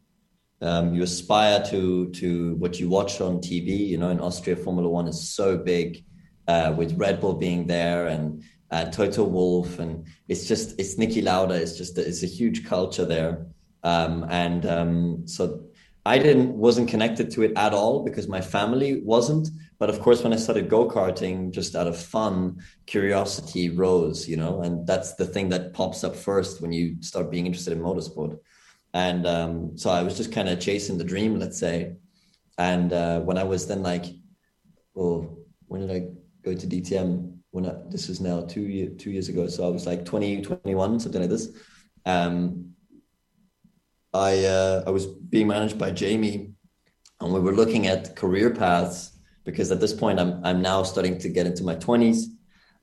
um, you aspire to to what you watch on TV. You know, in Austria, Formula One is so big, uh, with Red Bull being there and uh, Toto Wolff, and it's just it's Niki Lauda. It's just it's a huge culture there, um, and um, so I didn't wasn't connected to it at all because my family wasn't. But of course, when I started go karting, just out of fun, curiosity rose. You know, and that's the thing that pops up first when you start being interested in motorsport. And um, so I was just kind of chasing the dream, let's say. And uh, when I was then like, oh, when did I go to DTM? When I, this is now two year, two years ago, so I was like 20, 21, something like this. Um, I uh, I was being managed by Jamie, and we were looking at career paths because at this point I'm I'm now starting to get into my twenties,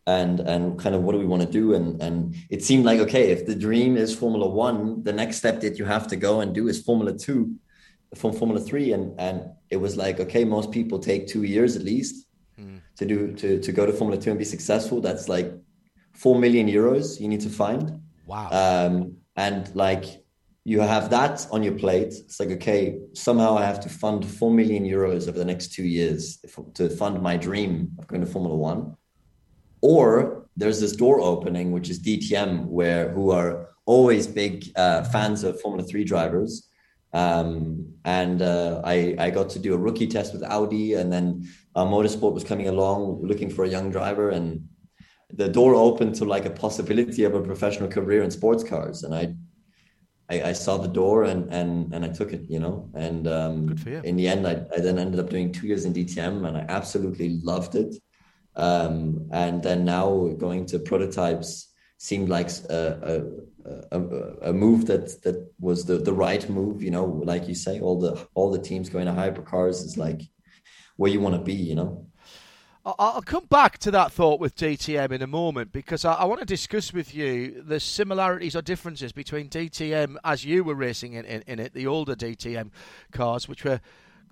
and and kind of what do we want to do? And and it seemed like okay if the dream is formula one the next step that you have to go and do is formula two from formula three. And and it was like okay most people take two years at least mm. to do to to go to formula two and be successful. That's like four million euros you need to find. Wow. Um and like you have that on your plate. It's like okay somehow i have to fund 4 million euros over the next two years to fund my dream of going to formula one or there's this door opening, which is DTM, where who are always big uh, fans of Formula Three drivers. Um, and uh, I, I got to do a rookie test with Audi, and then uh, Motorsport was coming along looking for a young driver, and the door opened to like a possibility of a professional career in sports cars, and I. I, I saw the door and, and and I took it, you know. And um, in the end, I, I then ended up doing two years in DTM, and I absolutely loved it. Um, and then now going to prototypes seemed like a, a, a, a, move that that was the, the right move. You know, like you say, all the all the teams going to hypercars is like where you want to be. You know. I'll come back to that thought with DTM in a moment because I, want to discuss with you the similarities or differences between DTM as you were racing in, in, in it, the older DTM cars, which were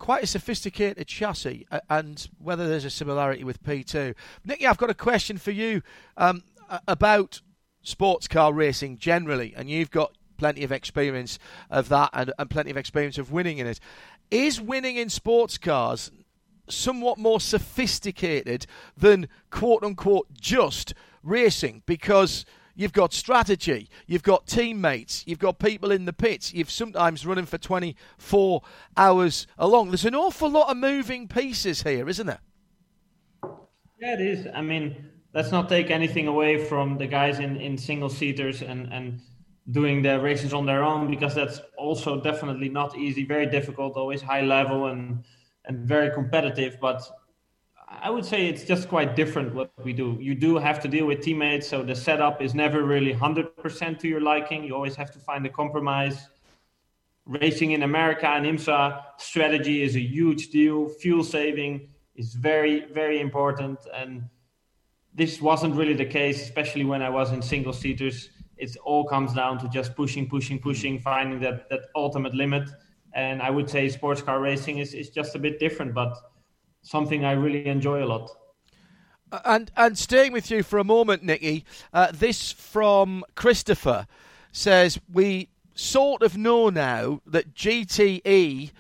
quite a sophisticated chassis, and whether there's a similarity with P2. Nicky, I've got a question for you um, about sports car racing generally, and you've got plenty of experience of that and, and plenty of experience of winning in it. Is winning in sports cars somewhat more sophisticated than quote unquote just racing? Because You've got strategy. You've got teammates. You've got people in the pits. You've sometimes running for 24 hours along. There's an awful lot of moving pieces here, isn't there? Yeah, it is. I mean, let's not take anything away from the guys in, in single seaters and, and doing their races on their own because that's also definitely not easy, very difficult, always high level and and very competitive. But I would say it's just quite different what we do. You do have to deal with teammates, so the setup is never really 100% to your liking. You always have to find a compromise. Racing in America and IMSA strategy is a huge deal. Fuel saving is very, very important. And this wasn't really the case, especially when I was in single seaters. It all comes down to just pushing, pushing, pushing, mm-hmm. finding that, that ultimate limit. And I would say sports car racing is, is just a bit different, but something I really enjoy a lot. And and staying with you for a moment, Nicky, uh, this from Christopher says we sort of know now that GTE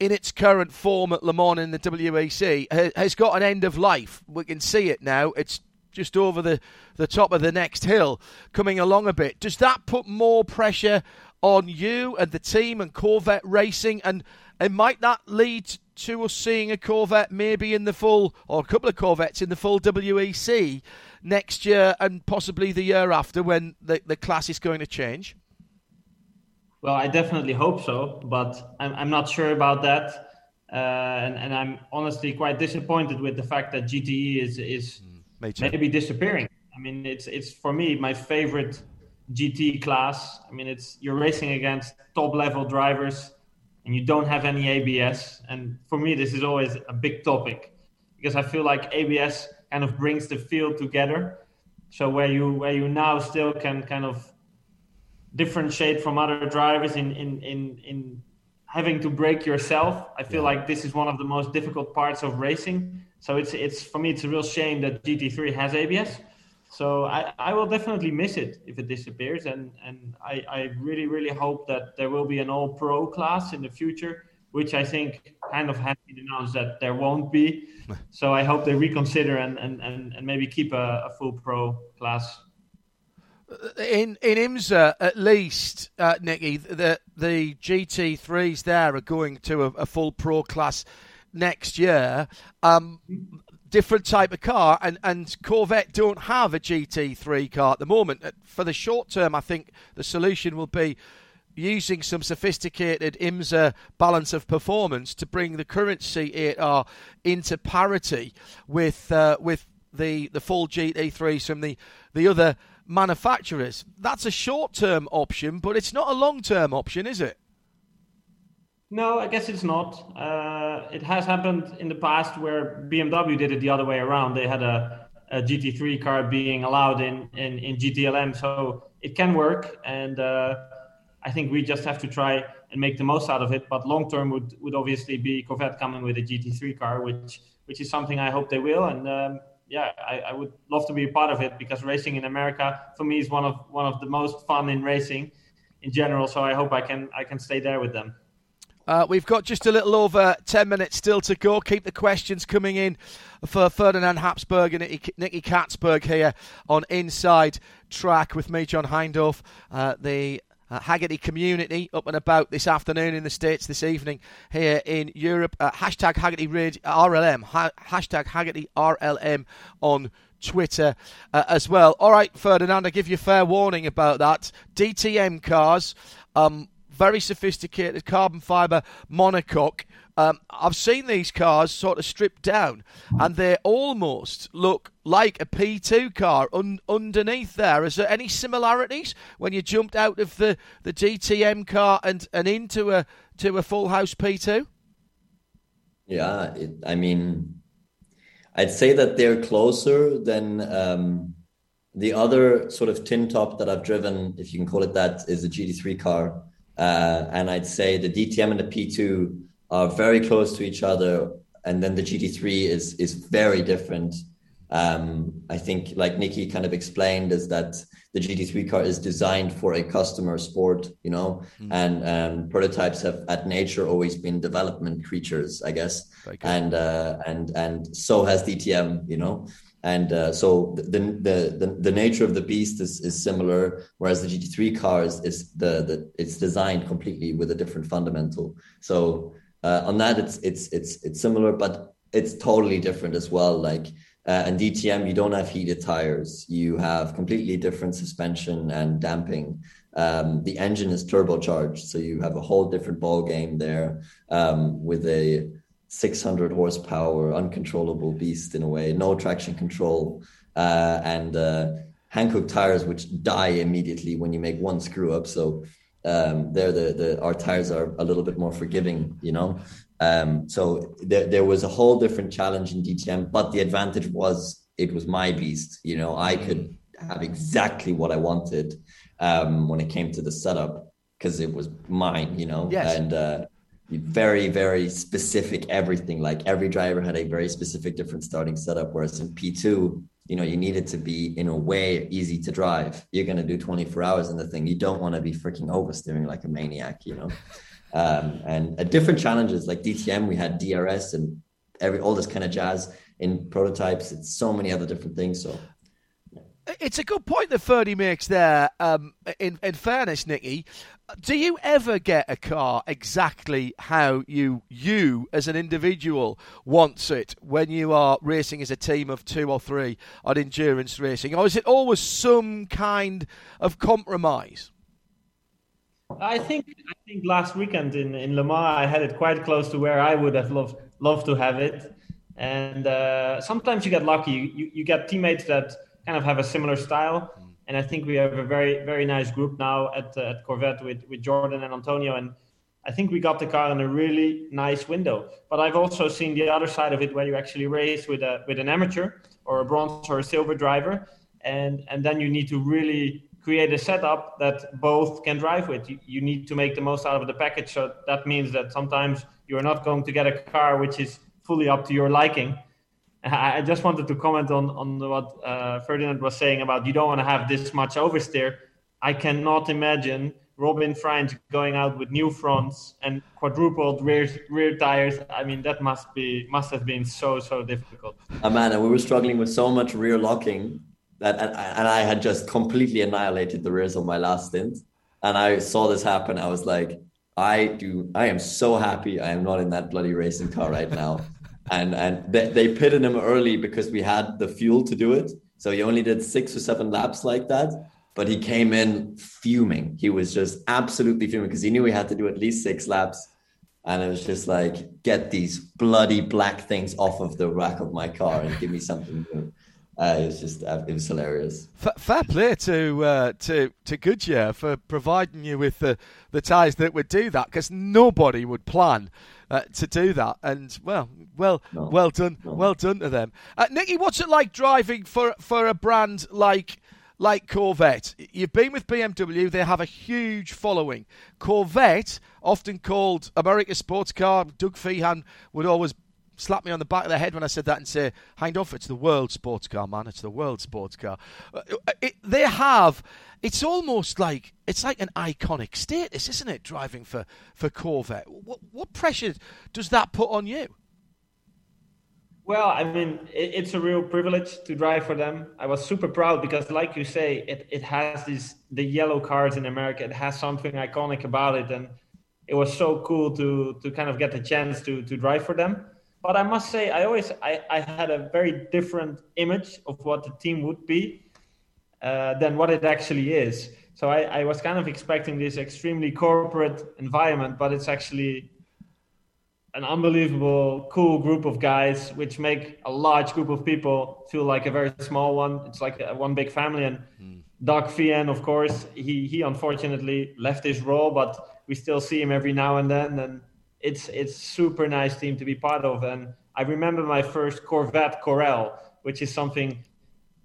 in its current form at Le Mans in the WEC has got an end of life. We can see it now. It's just over the, the top of the next hill, coming along a bit. Does that put more pressure on you and the team and Corvette Racing? And, and might that lead to us seeing a Corvette maybe in the full, or a couple of Corvettes in the full WEC next year and possibly the year after when the, the class is going to change? Well, I definitely hope so, but I'm, I'm not sure about that. Uh, and, and I'm honestly quite disappointed with the fact that GTE is, is mm, maybe disappearing. I mean, it's, it's for me my favorite GT class. I mean, it's you're racing against top level drivers and you don't have any ABS. And for me, this is always a big topic because I feel like ABS kind of brings the field together. So where you where you now still can kind of differentiate from other drivers in in in, in having to brake yourself. I feel like this is one of the most difficult parts of racing. So it's it's for me it's a real shame that GT3 has ABS. So I, I will definitely miss it if it disappears, and and I, I really really hope that there will be an all pro class in the future, which I think kind of has been announced that there won't be. so I hope they reconsider and and, and, and maybe keep a, a full pro class in in IMSA at least, uh, Nicky, the the GT3s there are going to a, a full pro class next year. Um, different type of car, and, and Corvette don't have a GT3 car at the moment. Uh, for the short term, I think the solution will be using some sophisticated IMSA balance of performance to bring the current C8R into parity with uh, with the the full GT3s from the the other manufacturers. That's a short term option, but it's not a long term option, is it? No, I guess it's not. Uh, it has happened in the past where BMW did it the other way around. They had a, a GT3 car being allowed in, in, in GTLM, so it can work. And uh, I think we just have to try and make the most out of it. But long term would, would obviously be Corvette coming with a GT3 car, which which is something I hope they will. And um, yeah, I, I, would love to be a part of it because racing in America for me is one of one of the most fun in racing in general. So I hope I can I can stay there with them. Uh, we've got just a little over 10 minutes still to go. Keep the questions coming in for Ferdinand Habsburg and Nicky, Catsburg here on Inside Track with me, John Hindhaugh. Uh, the uh, Hagerty community up and about this afternoon in the States, this evening here in Europe. Uh, hashtag Hagerty RLM. Ha- hashtag Hagerty RLM on Twitter uh, as well. All right, Ferdinand, I give you fair warning about that. DTM cars, um, very sophisticated carbon fibre monocoque. Um, I've seen these cars sort of stripped down, and they almost look like a P2 car un- underneath there. Is there any similarities when you jumped out of the, the DTM car and, and into a to a full house P2? Yeah, it, I mean, I'd say that they're closer than um, the other sort of tin top that I've driven, if you can call it that, is a GT3 car. Uh, and I'd say the DTM and the P2 are very close to each other, and then the GT3 is is very different. Um, I think, like Nicky kind of explained, is that the GT3 car is designed for a customer sport, you know, mm. and um, prototypes have at nature always been development creatures, I guess, and uh, and and so has DTM, you know, and uh, so the, the the the nature of the beast is is similar, whereas the GT3 car is, is the the it's designed completely with a different fundamental. So uh, on that, it's it's it's it's similar, but it's totally different as well. Like uh, and DTM, you don't have heated tires. You have completely different suspension and damping. Um, the engine is turbocharged, so you have a whole different ball game there um, with a 600 horsepower uncontrollable beast in a way, no traction control, uh, and uh, Hankook tires which die immediately when you make one screw up. So um, there the, the our tires are a little bit more forgiving, you know. Um, so there there was a whole different challenge in DTM, but the advantage was it was my beast. You know, I could have exactly what I wanted um, when it came to the setup because it was mine. You know, yes. and uh, very very specific everything. Like every driver had a very specific different starting setup, whereas in P two you know, you need it to be in a way easy to drive. You're going to do 24 hours in the thing. You don't want to be freaking oversteering like a maniac, you know. Um, and uh, different challenges like DTM, we had DRS and every all this kind of jazz in prototypes. It's so many other different things. So it's a good point that Ferdy makes there. Um, in, in fairness, Nicky, do you ever get a car exactly how you you as an individual wants it when you are racing as a team of two or three on endurance racing, or is it always some kind of compromise? I think I think last weekend in, in Le Mans I had it quite close to where I would have loved loved to have it, and uh, sometimes you get lucky. You, you get teammates that kind of have a similar style. And I think we have a very very nice group now at uh, at Corvette with with Jordan and Antonio, and I think we got the car in a really nice window. But I've also seen the other side of it where you actually race with a with an amateur or a bronze or a silver driver, and and then you need to really create a setup that both can drive with. You, you need to make the most out of the package. So that means that sometimes you're not going to get a car which is fully up to your liking I just wanted to comment on on what uh, Ferdinand was saying about you don't want to have this much oversteer. I cannot imagine Robin Frijns going out with new fronts and quadrupled rear rear tires. I mean, that must be must have been so so difficult. Amanda, we were struggling with so much rear locking that, and, and I had just completely annihilated the rears on my last stint. And I saw this happen. I was like, I do. I am so happy I am not in that bloody racing car right now. And and they, they pitted him early because we had the fuel to do it. So he only did six or seven laps like that. But he came in fuming. He was just absolutely fuming because he knew he had to do at least six laps. And it was just like, get these bloody black things off of the rack of my car and give me something new. Uh, it was just uh, it was hilarious. F- fair play to uh, to to Goodyear for providing you with the the tyres that would do that because nobody would plan uh, to do that. And well, well, no. well done, no. well done to them. Uh, Nicky, what's it like driving for for a brand like? Like Corvette, you've been with BMW. They have a huge following. Corvette, often called America's sports car, Doug Fehan would always slap me on the back of the head when I said that and say, off, it's the world sports car, man. It's the world sports car. Uh, it, they have, it's almost like, it's like an iconic status, isn't it, driving for, for Corvette? What, what pressure does that put on you? Well, I mean, it, it's a real privilege to drive for them. I was super proud because, like you say, it, it has these the yellow cars in America. It has something iconic about it, and it was so cool to to kind of get the chance to to drive for them but I must say, I always I, I had a very different image of what the team would be uh, than what it actually is. So I, I was kind of expecting this extremely corporate environment, but it's actually an unbelievable, cool group of guys, which make a large group of people feel like a very small one. It's like a, one big family. And mm. Doug Fehan, of course, he he unfortunately left his role, but we still see him every now and then. And it's it's super nice team to be part of. And I remember my first Corvette Corral, which is something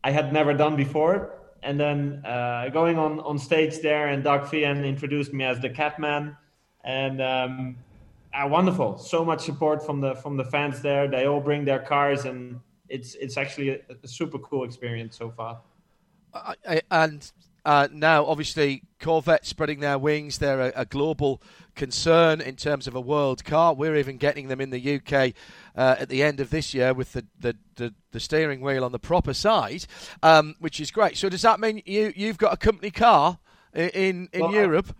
I had never done before. And then uh, going on on stage there, and Doug Fehan introduced me as the Catman, and um, uh, wonderful. So much support from the from the fans there. They all bring their cars, and it's it's actually a, a super cool experience so far. and uh, now, obviously, Corvette spreading their wings. They're a, a, global concern in terms of a world car. We're even getting them in the UK uh, at the end of this year with the, the, the, the steering wheel on the proper side, um, which is great. So, does that mean you, you've got a company car in, in, well, Europe?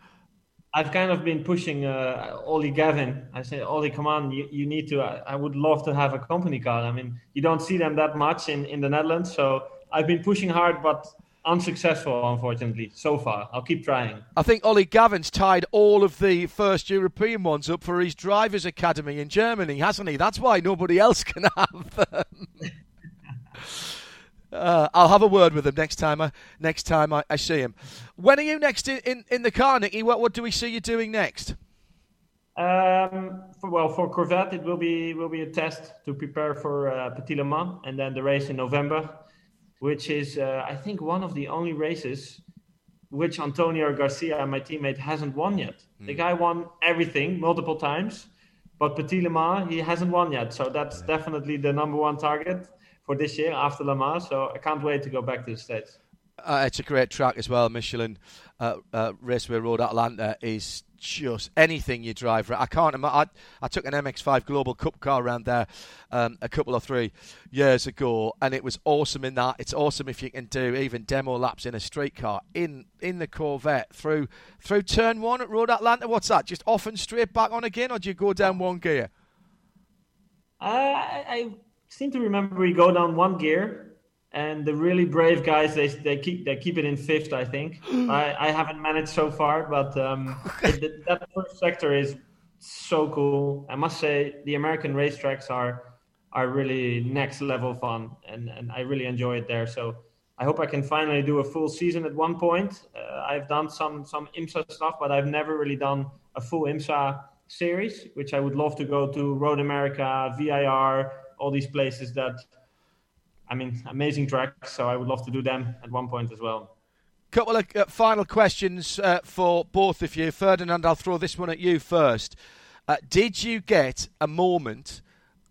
I've kind of been pushing uh, Ollie Gavin. I say, Ollie, come on, you, you need to. I, I would love to have a company car. I mean, you don't see them that much in, in the Netherlands. So I've been pushing hard, but unsuccessful, unfortunately, so far. I'll keep trying. I think Ollie Gavin's tied all of the first European ones up for his drivers' academy in Germany, hasn't he? That's why nobody else can have them. Uh, I'll have a word with him next time. I, next time I, I see him. When are you next in, in, in, the car, Nicky? What, what do we see you doing next? Um, for, well, for Corvette, it will be will be a test to prepare for uh, Petit Le Mans, and then the race in November which is, uh, I think, one of the only races which Antonio Garcia, my teammate, hasn't won yet. Mm. The guy won everything multiple times, but Petit Le Mans, he hasn't won yet. So that's definitely the number one target for this year after Le Mans. So I can't wait to go back to the States. Uh, it's a great track as well. Michelin uh, uh, Raceway Road Atlanta is just anything you drive. Right. I can't. I, I took an MX-5 Global Cup car around there um, a couple or three years ago, and it was awesome in that. It's awesome if you can do even demo laps in a street car in in the Corvette through through turn one at Road Atlanta. What's that? Just off and straight back on again, or do you go down one gear? Uh, I, I seem to remember we go down one gear and the really brave guys they, they keep they keep it in fifth i think. I, I haven't managed so far but um, it, that first sector is so cool. I must say the american racetracks are are really next level fun and and i really enjoy it there. So i hope i can finally do a full season at one point. Uh, i've done some some imsa stuff but i've never really done a full imsa series which i would love to go to road america vir all these places that I mean, amazing tracks. So I would love to do them at one point as well. Couple of uh, final questions uh, for both of you. Ferdinand, I'll throw this one at you first. Uh, did you get a moment,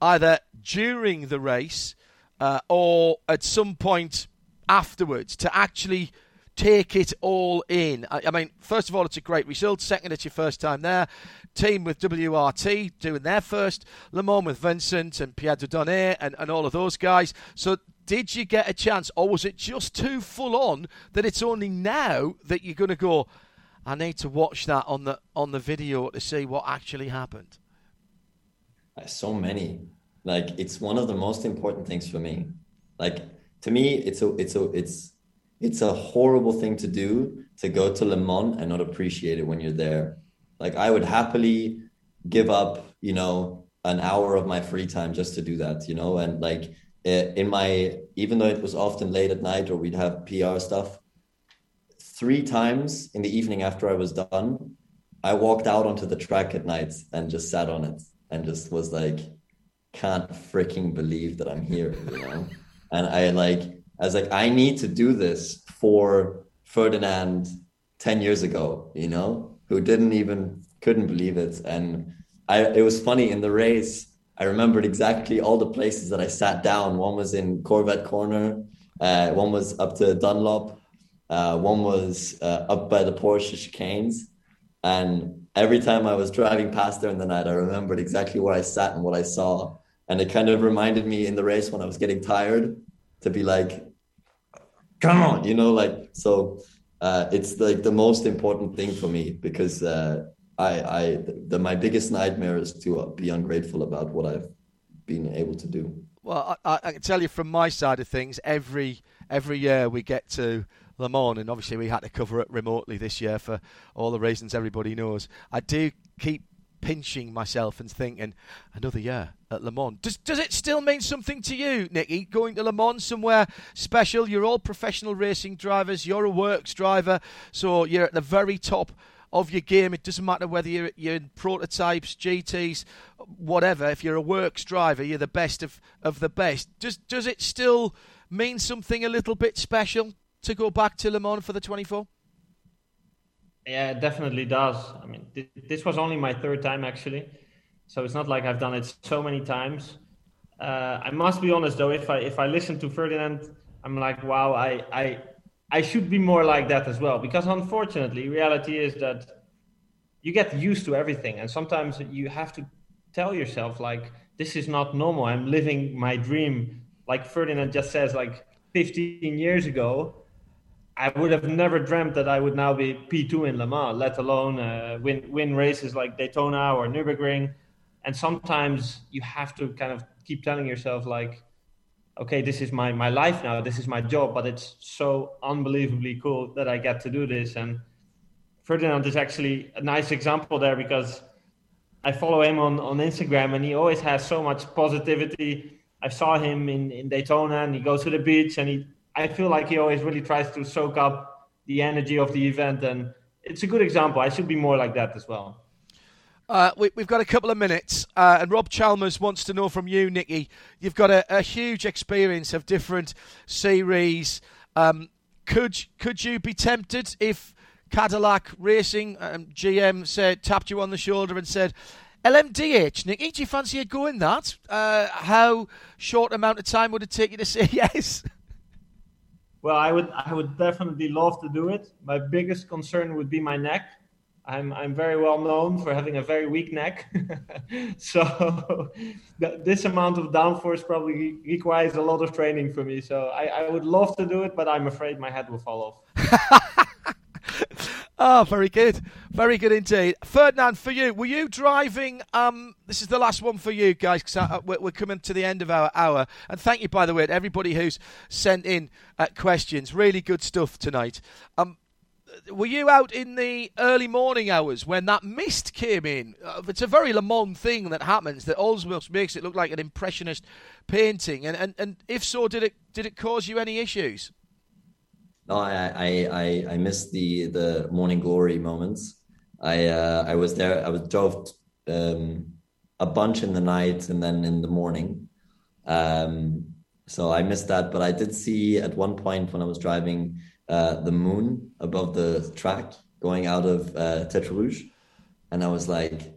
either during the race uh, or at some point afterwards to actually take it all in. I, I, mean, first of all, it's a great result. Second, it's your first time there. Team with WRT doing their first Le Mans with Vincent and Pierre Dieudonné and, and all of those guys. So, did you get a chance, or was it just too full on that it's only now that you're going to go? I need to watch that on the on the video to see what actually happened. So many, like it's one of the most important things for me. Like to me, it's a it's a it's it's a horrible thing to do to go to Le Mans and not appreciate it when you're there. Like I would happily give up, you know, an hour of my free time just to do that, you know, and like eh, in my even though it was often late at night or we'd have PR stuff, three times in the evening after I was done, I walked out onto the track at night and just sat on it and just was like, can't freaking believe that I'm here, you know? and I like I was like, I need to do this for Ferdinand 10 years ago, you know, who didn't even couldn't believe it. And I it was funny in the race, I remembered exactly all the places that I sat down. One was in Corvette Corner, uh, one was up to Dunlop, uh, one was uh, up by the Porsche chicanes. And every time I was driving past there in the night, I remembered exactly where I sat and what I saw. And it kind of reminded me in the race when I was getting tired to be like, come on, you know, like so. Uh, it's like the most important thing for me because uh, I, I, the, my biggest nightmare is to be ungrateful about what I've been able to do. Well, I, I can tell you from my side of things, every every year we get to Le Mans, and obviously we had to cover it remotely this year for all the reasons everybody knows. I do keep pinching myself and thinking, another year at Le Mans. Does, does it still mean something to you, Nicky, going to Le Mans somewhere special? You're all professional racing drivers, you're a works driver, so you're at the very top of your game. It doesn't matter whether you're, you're in prototypes, GTs, whatever. If you're a works driver, you're the best of, of the best. Does, does it still mean something a little bit special to go back to Le Mans for the 24? Yeah, it definitely does. I mean, th- this was only my third time actually, so it's not like I've done it so many times. Uh, I must be honest though, if I if I listen to Ferdinand, I'm like, wow, I I I should be more like that as well. Because unfortunately, reality is that you get used to everything, and sometimes you have to tell yourself like, this is not normal. I'm living my dream. Like Ferdinand just says, like 15 years ago, I would have never dreamt that I would now be P2 in Le Mans, let alone uh, win win races like Daytona or Nürburgring. And sometimes you have to kind of keep telling yourself like, okay, this is my my life now, this is my job, but it's so unbelievably cool that I get to do this. And Ferdinand is actually a nice example there because I follow him on on Instagram, and he always has so much positivity. I saw him in in Daytona, and he goes to the beach and he I feel like he always really tries to soak up the energy of the event, and it's a good example. I should be more like that as well. Uh, we, have got a couple of minutes, uh, and Rob Chalmers wants to know from you, Nicky. You've got a, a huge experience of different series. Um, could could you be tempted if Cadillac Racing um, GM said tapped you on the shoulder and said, LMDH, Nicky, do you fancy going that? Uh, how short amount of time would it take you to say yes? Well, I would I would definitely love to do it. My biggest concern would be my neck. I'm I'm very well known for having a very weak neck, so this amount of downforce probably requires a lot of training for me. So I, I would love to do it, but I'm afraid my head will fall off. Oh, very good. Very good indeed. Ferdinand, for you, were you driving? Um, this is the last one for you guys because uh, we're coming to the end of our hour. And thank you, by the way, to everybody who's sent in uh, questions. Really good stuff tonight. Um, were you out in the early morning hours when that mist came in? Uh, it's a very Le Mans thing that happens that almost makes it look like an impressionist painting. And, and, and if so, did it did it cause you any issues? No, I I I, missed the the morning glory moments. I uh, I was there. I was drove um, a bunch in the night and then in the morning. Um, so I missed that, but I did see at one point when I was driving uh, the moon above the track going out of uh, Rouge, and I was like,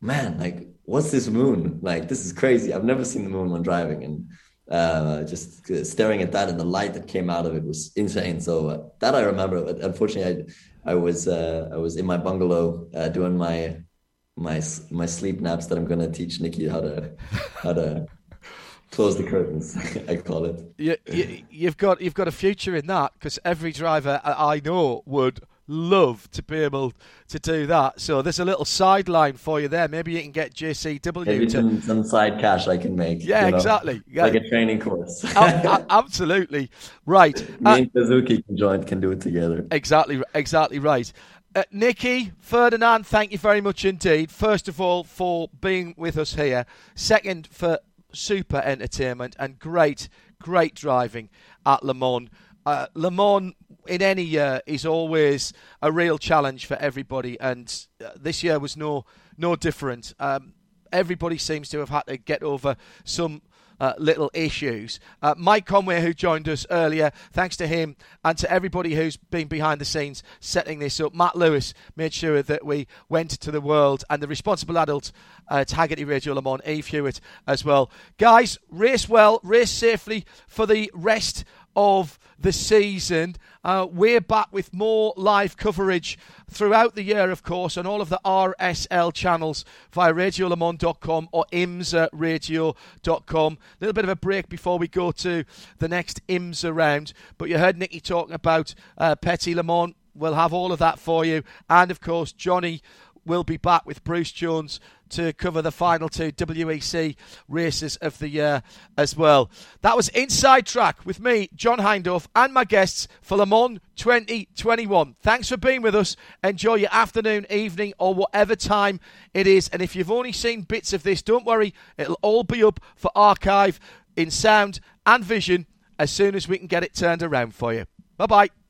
"Man, like, what's this moon? Like, this is crazy. I've never seen the moon when driving." And uh, just staring at that and the light that came out of it was insane. So uh, that I remember. But unfortunately, I, I was uh, I was in my bungalow uh, doing my my my sleep naps that I'm going to teach Nicky how to how to close the curtains. I call it. You, you, you've got you've got a future in that because every driver I know would love to be able to do that. So there's a little sideline for you there. Maybe you can get JCW Maybe to some, some side cash I can make. Yeah, you know, exactly. Yeah. Like a training course. absolutely right. Me uh, and Suzuki can join, can do it together. Exactly, exactly right. Uh, Nicky Ferdinand, thank you very much indeed. First of all, for being with us here. Second, for super entertainment and great, great driving at Le Mans. Uh, Le Mans in any year is always a real challenge for everybody, and uh, this year was no no different. Um, everybody seems to have had to get over some uh, little issues. Uh, Mike Conway, who joined us earlier, thanks to him and to everybody who's been behind the scenes setting this up. Matt Lewis made sure that we went to the world and the responsible adult at Hagerty Radio Le Mans, Eve Hewitt, as well. Guys, race well, race safely for the rest of the season. Uh, we're back with more live coverage throughout the year, of course, on all of the RSL channels via radiolemans.com or imsaradio.com. A little bit of a break before we go to the next IMSA round, but you heard Nicky talking about uh, Petit Le Mans. We'll have all of that for you. And, of course, Johnny will be back with Bruce Jones to cover the final two WEC races of the year as well. That was Inside Track with me, John Hindhaugh, and my guests for Le Mans 2021. Thanks for being with us. Enjoy your afternoon, evening, or whatever time it is. And if you've only seen bits of this, don't worry, it'll all be up for archive in sound and vision as soon as we can get it turned around for you. Bye bye.